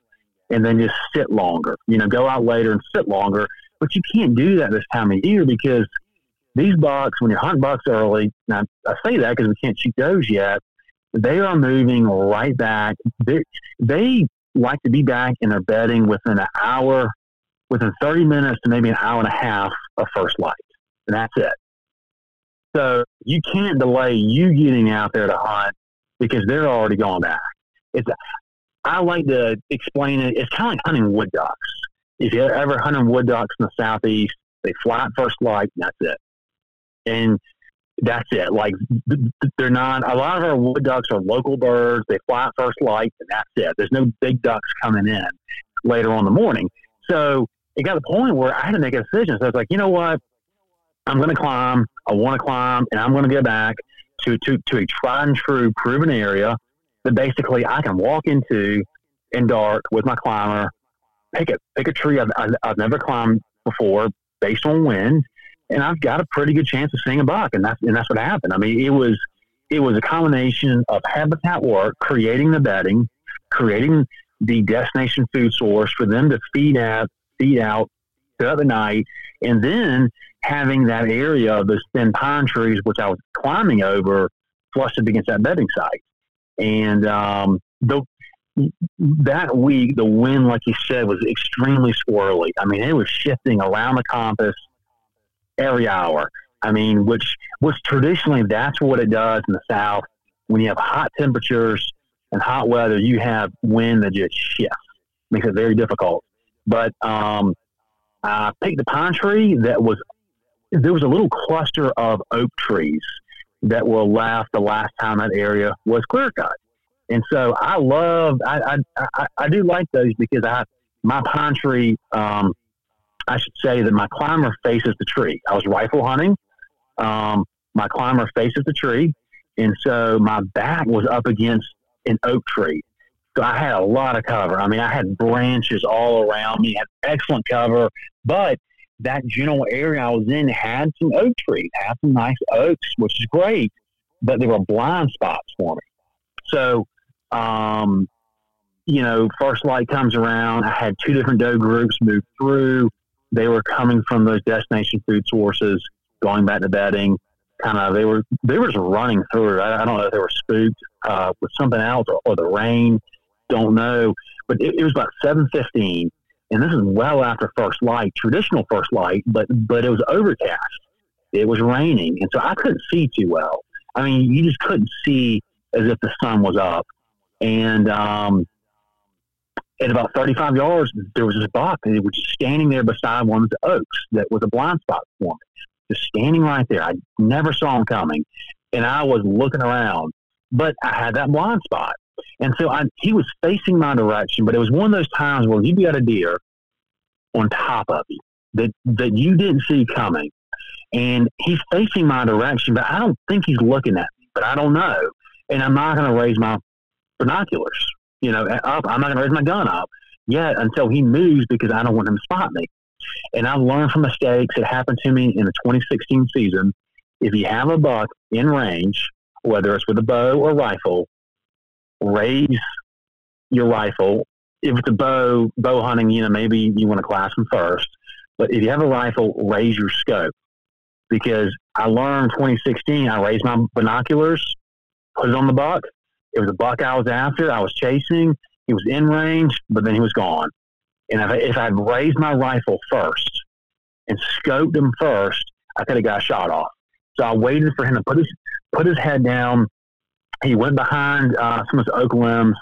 and then just sit longer. You know, go out later and sit longer. But you can't do that this time of year because these bucks, when you're hunting bucks early, now I say that because we can't shoot those yet, they are moving right back. They, they like to be back in their bedding within an hour, within 30 minutes to maybe an hour and a half of first light. And that's it. So you can't delay you getting out there to hunt because they're already gone back. It's I like to explain it. It's kind of like hunting wood ducks. If you ever hunting wood ducks in the southeast, they fly at first light, and that's it. And that's it. Like they're not. A lot of our wood ducks are local birds. They fly at first light, and that's it. There's no big ducks coming in later on the morning. So it got to the point where I had to make a decision. So I was like, you know what? I'm going to climb. I want to climb, and I'm going to get back to, to, to a tried and true proven area that basically I can walk into in dark with my climber, pick a, pick a tree I've, I've never climbed before based on wind, and I've got a pretty good chance of seeing a buck. And that's, and that's what happened. I mean, it was, it was a combination of habitat work, creating the bedding, creating the destination food source for them to feed out, feed out throughout the night, and then having that area of those thin pine trees, which I was climbing over, flushed against that bedding site. And um, the, that week, the wind, like you said, was extremely swirly. I mean, it was shifting around the compass every hour. I mean, which was traditionally that's what it does in the South. When you have hot temperatures and hot weather, you have wind that just shifts, makes it very difficult. But um, I picked a pine tree that was there was a little cluster of oak trees that were left the last time that area was clear cut. And so I love, I, I, I, I do like those because I, my pine tree, um, I should say that my climber faces the tree. I was rifle hunting. Um, my climber faces the tree. And so my back was up against an oak tree. So I had a lot of cover. I mean, I had branches all around me, had excellent cover, but that general area I was in had some oak trees, had some nice oaks, which is great, but there were blind spots for me. So, um, you know, first light comes around. I had two different doe groups move through. They were coming from those destination food sources, going back to bedding. Kind of, they were they were just running through. I, I don't know if they were spooked uh, with something else or, or the rain. Don't know, but it, it was about seven fifteen and this is well after first light, traditional first light, but but it was overcast. It was raining, and so I couldn't see too well. I mean, you just couldn't see as if the sun was up. And um, at about 35 yards, there was this buck, and it was just standing there beside one of the oaks that was a blind spot for me. Just standing right there. I never saw him coming, and I was looking around, but I had that blind spot. And so I, he was facing my direction, but it was one of those times where you got a deer on top of you that, that you didn't see coming. And he's facing my direction, but I don't think he's looking at me, but I don't know. And I'm not going to raise my binoculars, you know, up. I'm not going to raise my gun up yet until he moves because I don't want him to spot me. And I've learned from mistakes that happened to me in the 2016 season. If you have a buck in range, whether it's with a bow or rifle, raise your rifle. If it's a bow, bow hunting, you know, maybe you want to class them first. But if you have a rifle, raise your scope. Because I learned 2016, I raised my binoculars, put it on the buck. It was a buck I was after. I was chasing. He was in range, but then he was gone. And if, I, if I'd raised my rifle first and scoped him first, I could have got shot off. So I waited for him to put his put his head down, he went behind uh, some of his oak limbs,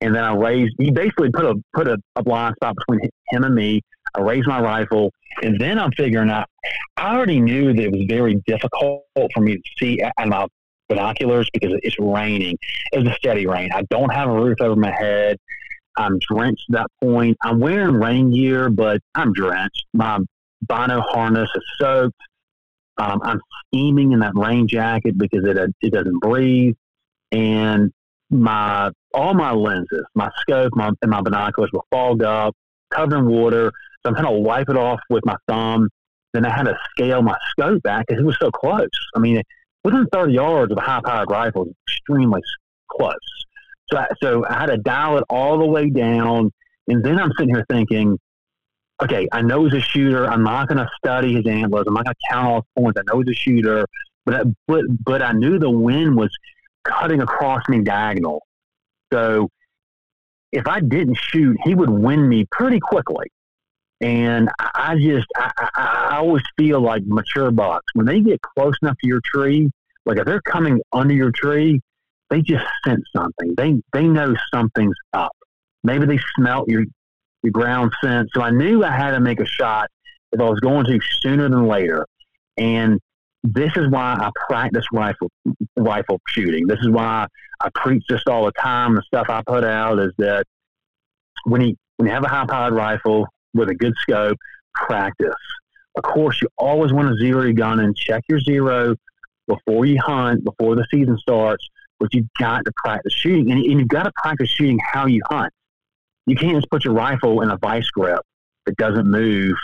and then I raised. He basically put a put a, a blind spot between him and me. I raised my rifle, and then I'm figuring out. I already knew that it was very difficult for me to see out of my binoculars because it's raining. It was a steady rain. I don't have a roof over my head. I'm drenched at that point. I'm wearing rain gear, but I'm drenched. My bino harness is soaked. Um, I'm steaming in that rain jacket because it it doesn't breathe, and my all my lenses, my scope, my and my binoculars were fogged up, covered in water. So I'm trying to wipe it off with my thumb. Then I had to scale my scope back because it was so close. I mean, within 30 yards of a high-powered rifle is extremely close. So I, so I had to dial it all the way down, and then I'm sitting here thinking, okay, I know he's a shooter. I'm not going to study his antlers. I'm not going to count all his points. I know he's a shooter, but I, but but I knew the wind was cutting across me diagonal. So if I didn't shoot, he would win me pretty quickly. And I just, I, I, I always feel like mature bucks, when they get close enough to your tree, like if they're coming under your tree, they just sense something. They, they know something's up. Maybe they smelt your, your ground scent. So I knew I had to make a shot if I was going to sooner than later. And this is why I practice rifle rifle shooting. This is why I preach this all the time. The stuff I put out is that when you when you have a high powered rifle with a good scope, practice. Of course, you always want to zero your gun and check your zero before you hunt, before the season starts. But you've got to practice shooting, and, and you've got to practice shooting how you hunt. You can't just put your rifle in a vice grip that doesn't move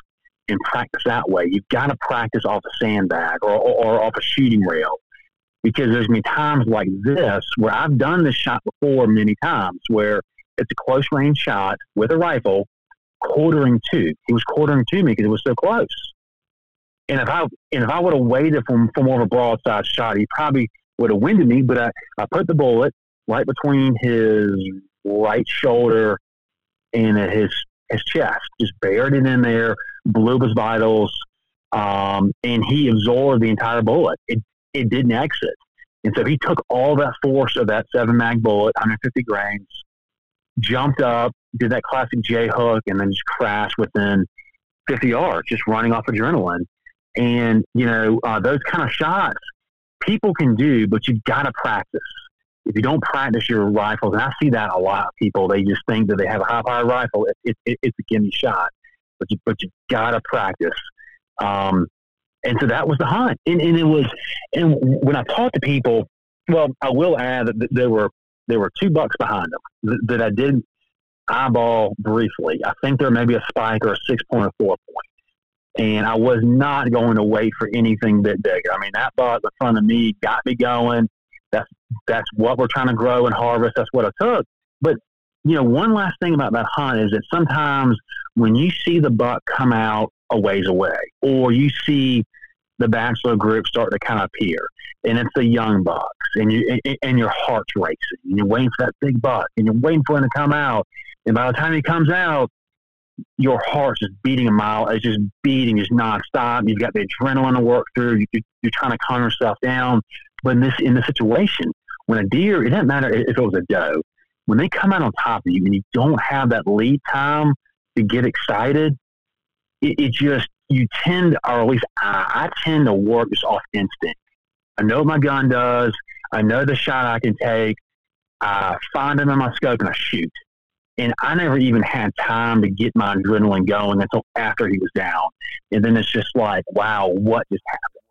and practice that way. You've got to practice off a sandbag or, or, or off a shooting rail because there's been times like this where I've done this shot before many times where it's a close range shot with a rifle quartering to. He was quartering to me because it was so close. And if I and if I would have waited for, for more of a broadside shot, he probably would have winded me. But I, I put the bullet right between his right shoulder and his his chest, just buried it in there, blew his vitals, um, and he absorbed the entire bullet. It it didn't exit, and so he took all that force of that seven mag bullet, 150 grains, jumped up, did that classic J hook, and then just crashed within 50 yards, just running off adrenaline. And you know uh, those kind of shots people can do, but you've got to practice if you don't practice your rifles, and I see that a lot of people, they just think that they have a high powered rifle, it, it, it's a gimme shot. But you, but you gotta practice. Um, and so that was the hunt. And, and it was, and when I talked to people, well, I will add that there were, there were two bucks behind them that, I did eyeball briefly. I think there may be a spike or a six point or four point. And I was not going to wait for anything that big. I mean, that buck in front of me got me going. That's that's what we're trying to grow and harvest. That's what I took. But you know, one last thing about that hunt is that sometimes when you see the buck come out a ways away, or you see the bachelor group start to kind of appear, and it's the young bucks, and you and, and your heart's racing, and you're waiting for that big buck, and you're waiting for him to come out, and by the time he comes out, your heart's just beating a mile. It's just beating, just nonstop. You've got the adrenaline to work through. You, are trying to calm yourself down. But in this in this situation, when a deer, it doesn't matter if it was a doe, when they come out on top of you and you don't have that lead time to get excited, it, it just you tend, or at least I, I tend to work just off instinct. I know what my gun does. I know the shot I can take. I find him in my scope and I shoot. And I never even had time to get my adrenaline going until after he was down. And then it's just like, wow, what just happened?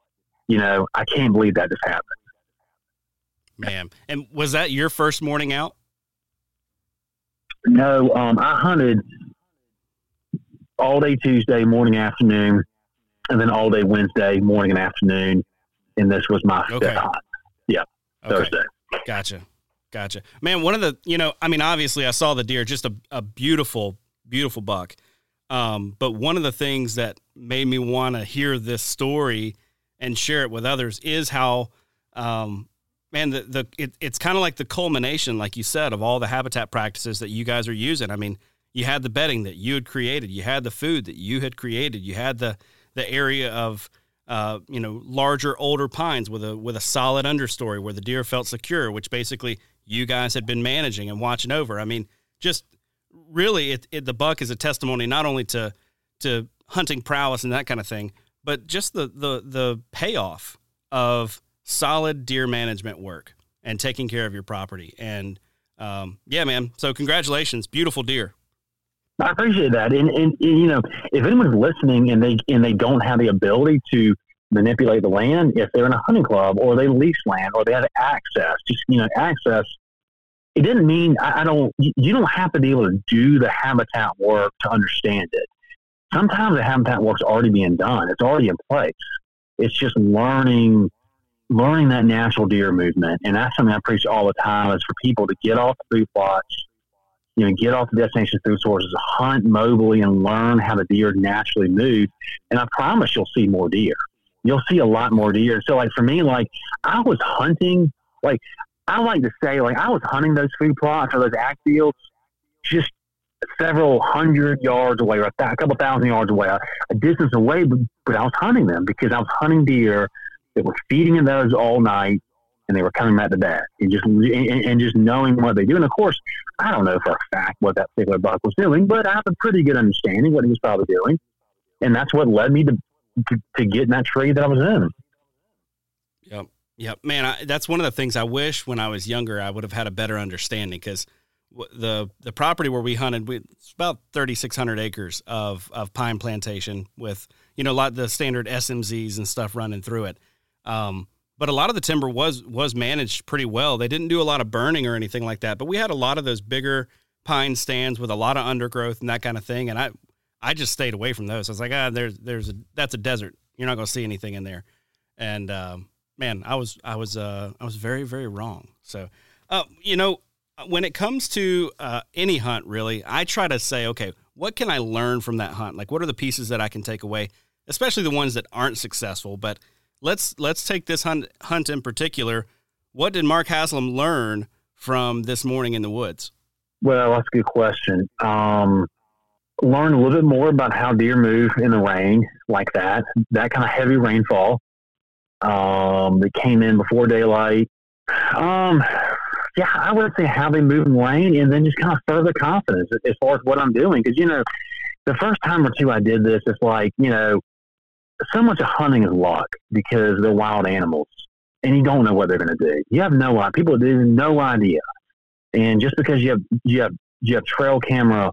You know, I can't believe that just happened. Man, and was that your first morning out? No, um, I hunted all day Tuesday morning, afternoon, and then all day Wednesday morning and afternoon. And this was my okay. hunt. Yeah, okay. Thursday. Gotcha, gotcha. Man, one of the you know, I mean, obviously, I saw the deer, just a, a beautiful, beautiful buck. Um, but one of the things that made me want to hear this story and share it with others is how um, man, the, the it, it's kind of like the culmination, like you said, of all the habitat practices that you guys are using. I mean, you had the bedding that you had created, you had the food that you had created, you had the the area of uh, you know larger older pines with a with a solid understory where the deer felt secure, which basically you guys had been managing and watching over. I mean, just really, it, it the buck is a testimony not only to to hunting prowess and that kind of thing, but just the the the payoff of solid deer management work and taking care of your property. And um, yeah, man. So congratulations, beautiful deer. I appreciate that. And, and, and, you know, if anyone's listening and they and they don't have the ability to manipulate the land, if they're in a hunting club or they lease land or they have access, just you know, access. It didn't mean I, I don't. You don't have to be able to do the habitat work to understand it. Sometimes the habitat work's already being done. It's already in place. It's just learning learning that natural deer movement. And that's something I preach all the time is for people to get off the food plots, you know, get off the destination food sources, hunt mobily and learn how the deer naturally move. And I promise you'll see more deer. You'll see a lot more deer. So like for me, like I was hunting, like I like to say, like I was hunting those food plots or those ag fields just several hundred yards away or a, couple thousand yards away, a, a distance away, but, but I was hunting them because I was hunting deer that were feeding in those all night and they were coming back to bed and just and, and, just knowing what they do. And of course, I don't know for a fact what that particular buck was doing, but I have a pretty good understanding what he was probably doing, and that's what led me to to, to get in that trade that I was in. Yep, yep, man. I, that's one of the things I wish when I was younger I would have had a better understanding because the the property where we hunted, we, it's about thirty six hundred acres of of pine plantation with you know a lot of the standard SMZs and stuff running through it. Um, but a lot of the timber was was managed pretty well. They didn't do a lot of burning or anything like that, but we had a lot of those bigger pine stands with a lot of undergrowth and that kind of thing. And I I just stayed away from those. I was like, ah, there's there's a that's a desert. You're not going to see anything in there. And um, man, I was I was uh, I was very very wrong. So uh, you know when it comes to uh, any hunt, really, I try to say, okay, what can I learn from that hunt? Like, what are the pieces that I can take away, especially the ones that aren't successful, but let's let's take this hunt hunt in particular. What did Mark Haslam learn from this morning in the woods? Well, that's a good question. Um, learn a little bit more about how deer move in the rain, like that, that kind of heavy rainfall um, that came in before daylight. Um, yeah, I would say how they move in the rain, and then just kind of further confidence as far as what I'm doing. Because you know, the first time or two I did this, it's like you know, so much of hunting is luck because they're wild animals and you don't know what they're going to do. You have no idea. People have no idea. And just because you have, you have, you have trail camera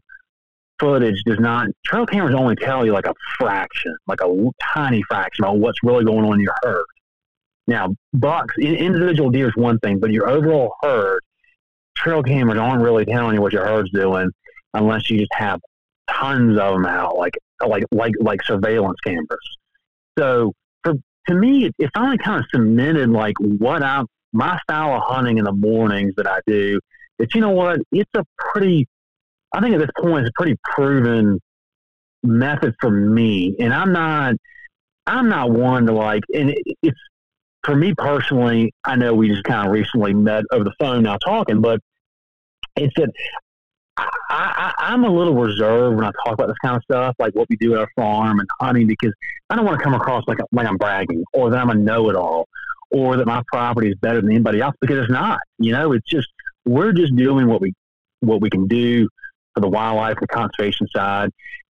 footage does not, trail cameras only tell you like a fraction, like a tiny fraction of what's really going on in your herd. Now, bucks, individual deer is one thing, but your overall herd, trail cameras aren't really telling you what your herd's doing unless you just have tons of them out, like like like like surveillance cameras. So for to me, it, it finally kind of cemented like what I my style of hunting in the mornings that I do. That you know what, it's a pretty. I think at this point, it's a pretty proven method for me, and I'm not. I'm not one to like, and it, it's for me personally. I know we just kind of recently met over the phone now talking, but it's that I, I, I'm a little reserved when I talk about this kind of stuff, like what we do at our farm and hunting, because I don't want to come across like, like I'm bragging or that I'm a know-it-all or that my property is better than anybody else because it's not. You know, it's just we're just doing what we what we can do for the wildlife, and conservation side,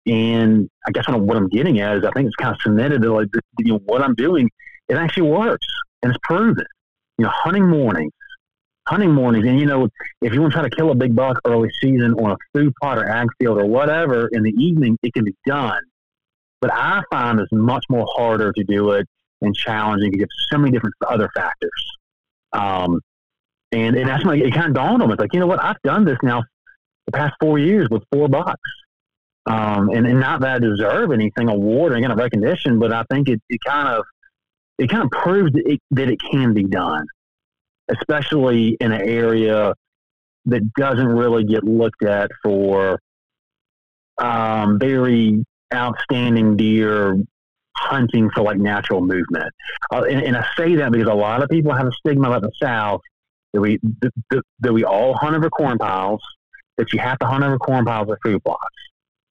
and I guess what I'm, getting at is I think it's kind of cemented that like you know what I'm doing it actually works and it's proven. You know, hunting mornings, hunting mornings. And you know, if you want to try to kill a big buck early season on a food plot or ag field or whatever in the evening, it can be done. But I find it's much more harder to do it and challenging because there's so many different other factors. Um, and, and that's it kind of dawned on me. It's like, you know what? I've done this now the past four years with four bucks. Um, and, and not that I deserve anything award or any kind of recognition, but I think it, it kind of, it kind of proves that it, that it can be done especially in an area that doesn't really get looked at for um, very outstanding deer hunting for like natural movement. Uh, and, and, I say that because a lot of people have a stigma about the South that we that, that we all hunt over corn piles, that you have to hunt over corn piles or food plots.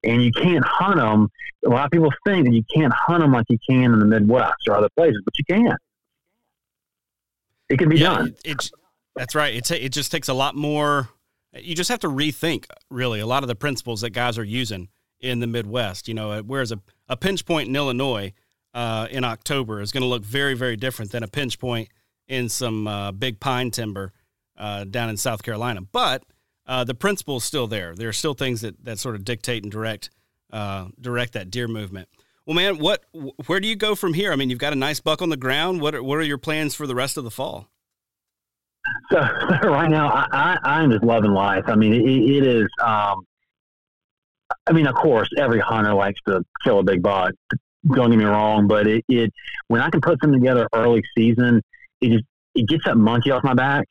And you can't hunt them. A lot of people think that you can't hunt them like you can in the Midwest or other places, but you can. It can be yeah, done. It, that's right. It's it just takes a lot more. You just have to rethink really a lot of the principles that guys are using in the Midwest. You know, whereas a, a pinch point in Illinois uh, in October is going to look very very different than a pinch point in some uh, big pine timber uh, down in South Carolina. But uh, the principle is still there. There are still things that, that sort of dictate and direct uh, direct that deer movement. Well, man, what where do you go from here? I mean, you've got a nice buck on the ground. What are, what are your plans for the rest of the fall? So right now, I, I am just loving life. I mean, it, it is. Um, I mean, of course, every hunter likes to kill a big buck. Don't get me wrong, but it, it when I can put something together early season, it just it gets that monkey off my back,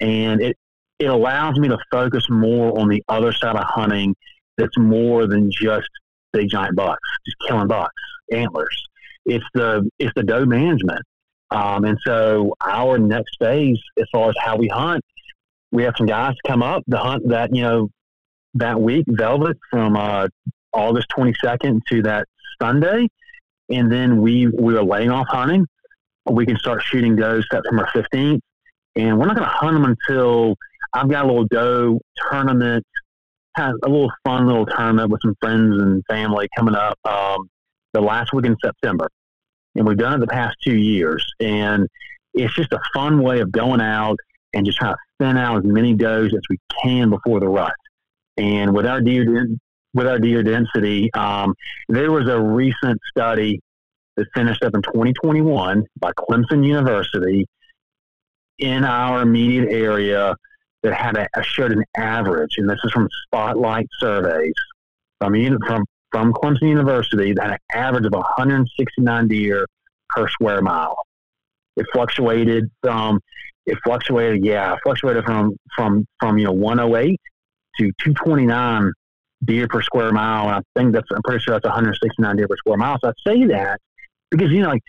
and it it allows me to focus more on the other side of hunting. That's more than just big giant bucks, just killing bucks, antlers. It's the it's the doe management. Um, and so our next phase, as far as how we hunt, we have some guys come up to hunt that you know that week, velvet from uh, August 22nd to that Sunday, and then we we are laying off hunting. We can start shooting does September 15th, and we're not going to hunt them until I've got a little doe tournament, of a little fun little tournament with some friends and family coming up um, the last week in September and we've done it the past two years. And it's just a fun way of going out and just trying to thin out as many does as we can before the rut. And with our deer with our deer density, um, there was a recent study that finished up in 2021 by Clemson University in our immediate area that had a, showed an average, and this is from Spotlight surveys from from from Clemson University that had an average of 169 deer per square mile. It fluctuated from it fluctuated, yeah, fluctuated from from from you know 108 to 229 deer per square mile. And I think that's I'm pretty sure that's 169 deer per square mile. So I say that because you know like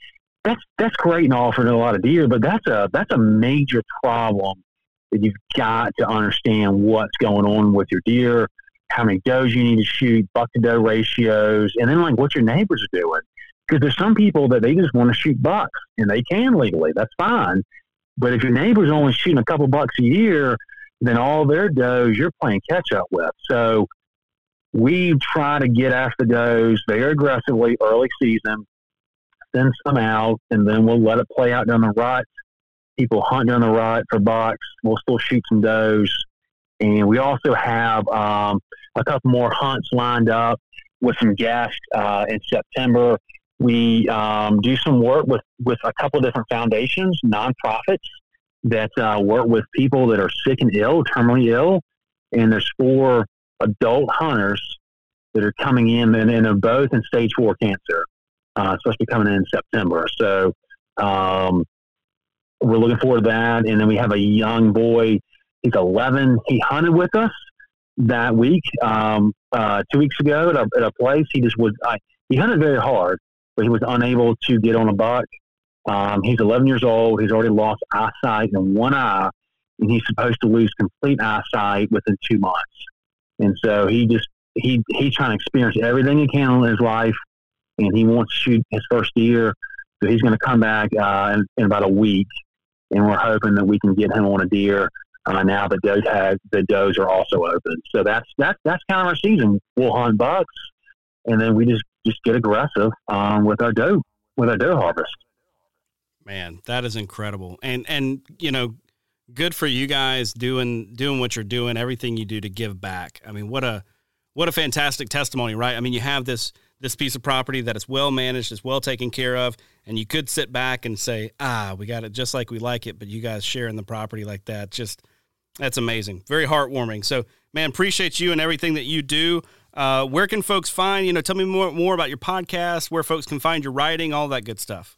that's that's great and all for a lot of deer, but that's a that's a major problem that you've got to understand what's going on with your deer how many does you need to shoot, buck to doe ratios, and then like what your neighbors are doing. Because there's some people that they just want to shoot bucks and they can legally, that's fine. But if your neighbor's only shooting a couple bucks a year, then all their does you're playing catch up with. So we try to get after does very aggressively early season, send some out, and then we'll let it play out down the rut. People hunt during the rut for bucks. We'll still shoot some does. And we also have um, a couple more hunts lined up with some guests uh, in September. We um, do some work with, with a couple different foundations, nonprofits that uh, work with people that are sick and ill, terminally ill. And there's four adult hunters that are coming in, and, and they're both in stage four cancer, uh, be coming in in September. So um, we're looking forward to that. And then we have a young boy, he's 11. He hunted with us that week, um, uh, two weeks ago at a, at a place. He just was, I, he hunted very hard, but he was unable to get on a buck. Um, he's 11 years old. He's already lost eyesight in one eye, and he's supposed to lose complete eyesight within two months. And so he just, he, he's trying to experience everything he can in his life, and he wants to shoot his first deer. So he's going to come back uh, in, in about a week, and we're hoping that we can get him on a deer uh, now the doe tag, the does are also open. So that's that's that's kind of our season. We'll hunt bucks, and then we just just get aggressive um, with our doe with our doe harvest. Man, that is incredible, and and you know, good for you guys doing doing what you're doing, everything you do to give back. I mean, what a what a fantastic testimony, right? I mean, you have this this piece of property that is well managed, is well taken care of, and you could sit back and say, "Ah, we got it just like we like it," but you guys sharing the property like that, just that's amazing. Very heartwarming. So, man, appreciate you and everything that you do. Uh, where can folks find, you know, tell me more, more about your podcast, where folks can find your writing, all that good stuff.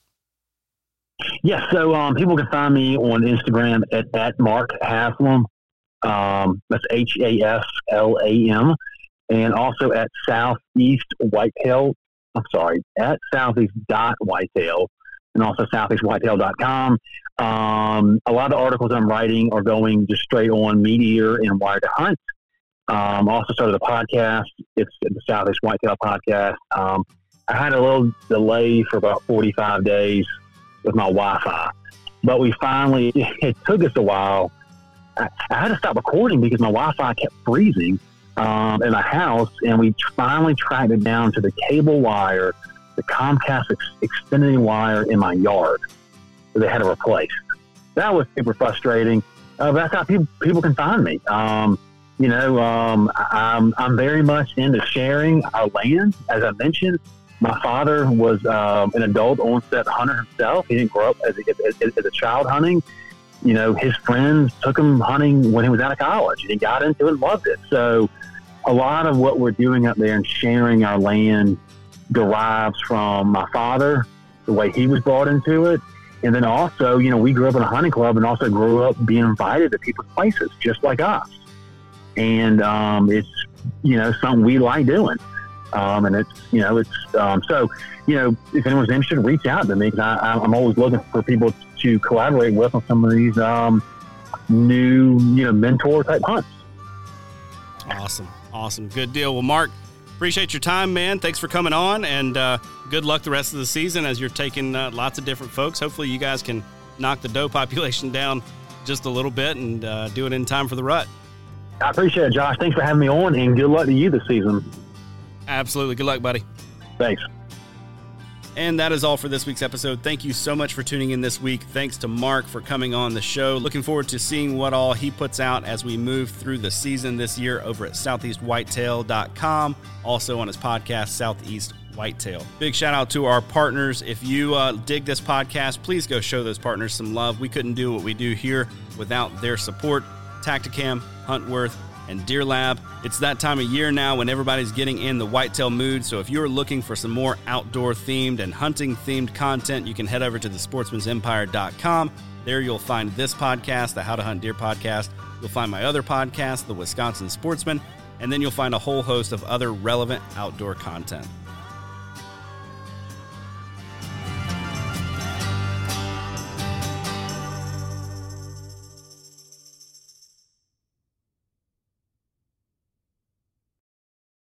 Yeah, so um, people can find me on Instagram at, at Mark Haslam. Um, that's H A S L A M. And also at Southeast Whitetail. I'm sorry, at Southeast dot Whitetail and also southeastwhitetail.com. Um, a lot of the articles I'm writing are going just straight on MeatEater and Wired to Hunt. Um, also started a podcast. It's the Southeast Whitetail podcast. Um, I had a little delay for about 45 days with my Wi-Fi, but we finally, it took us a while. I, I had to stop recording because my Wi-Fi kept freezing um, in a house, and we finally tracked it down to the cable wire the Comcast ex- wire in my yard that they had to replace. that was super frustrating. Uh, that's how people people can find me. Um, you know, um, I, I'm I'm very much into sharing our land. As I mentioned, my father was um, an adult onset hunter himself. He didn't grow up as a, as, as a child hunting. You know, his friends took him hunting when he was out of college, and he got into it and loved it. So, a lot of what we're doing up there and sharing our land derives from my father, the way he was brought into it. And then also, you know, we grew up in a hunting club and also grew up being invited to people's places just like us. And um, it's, you know, something we like doing. Um, and it's, you know, it's, um, so, you know, if anyone's interested, reach out to me because I'm always looking for people to collaborate with on some of these um, new, you know, mentor type hunts. Awesome. Awesome. Good deal. Well, Mark, appreciate your time, man. Thanks for coming on, and uh, good luck the rest of the season as you're taking uh, lots of different folks. Hopefully, you guys can knock the doe population down just a little bit and uh, do it in time for the rut. I appreciate it, Josh. Thanks for having me on, and good luck to you this season. Absolutely. Good luck, buddy. Thanks. And that is all for this week's episode. Thank you so much for tuning in this week. Thanks to Mark for coming on the show. Looking forward to seeing what all he puts out as we move through the season this year over at southeastwhitetail.com, also on his podcast, Southeast Whitetail. Big shout out to our partners. If you uh, dig this podcast, please go show those partners some love. We couldn't do what we do here without their support. Tactacam, Huntworth, and Deer Lab. It's that time of year now when everybody's getting in the whitetail mood. So if you're looking for some more outdoor themed and hunting themed content, you can head over to the sportsmansempire.com. There you'll find this podcast, the How to Hunt Deer podcast. You'll find my other podcast, The Wisconsin Sportsman, and then you'll find a whole host of other relevant outdoor content.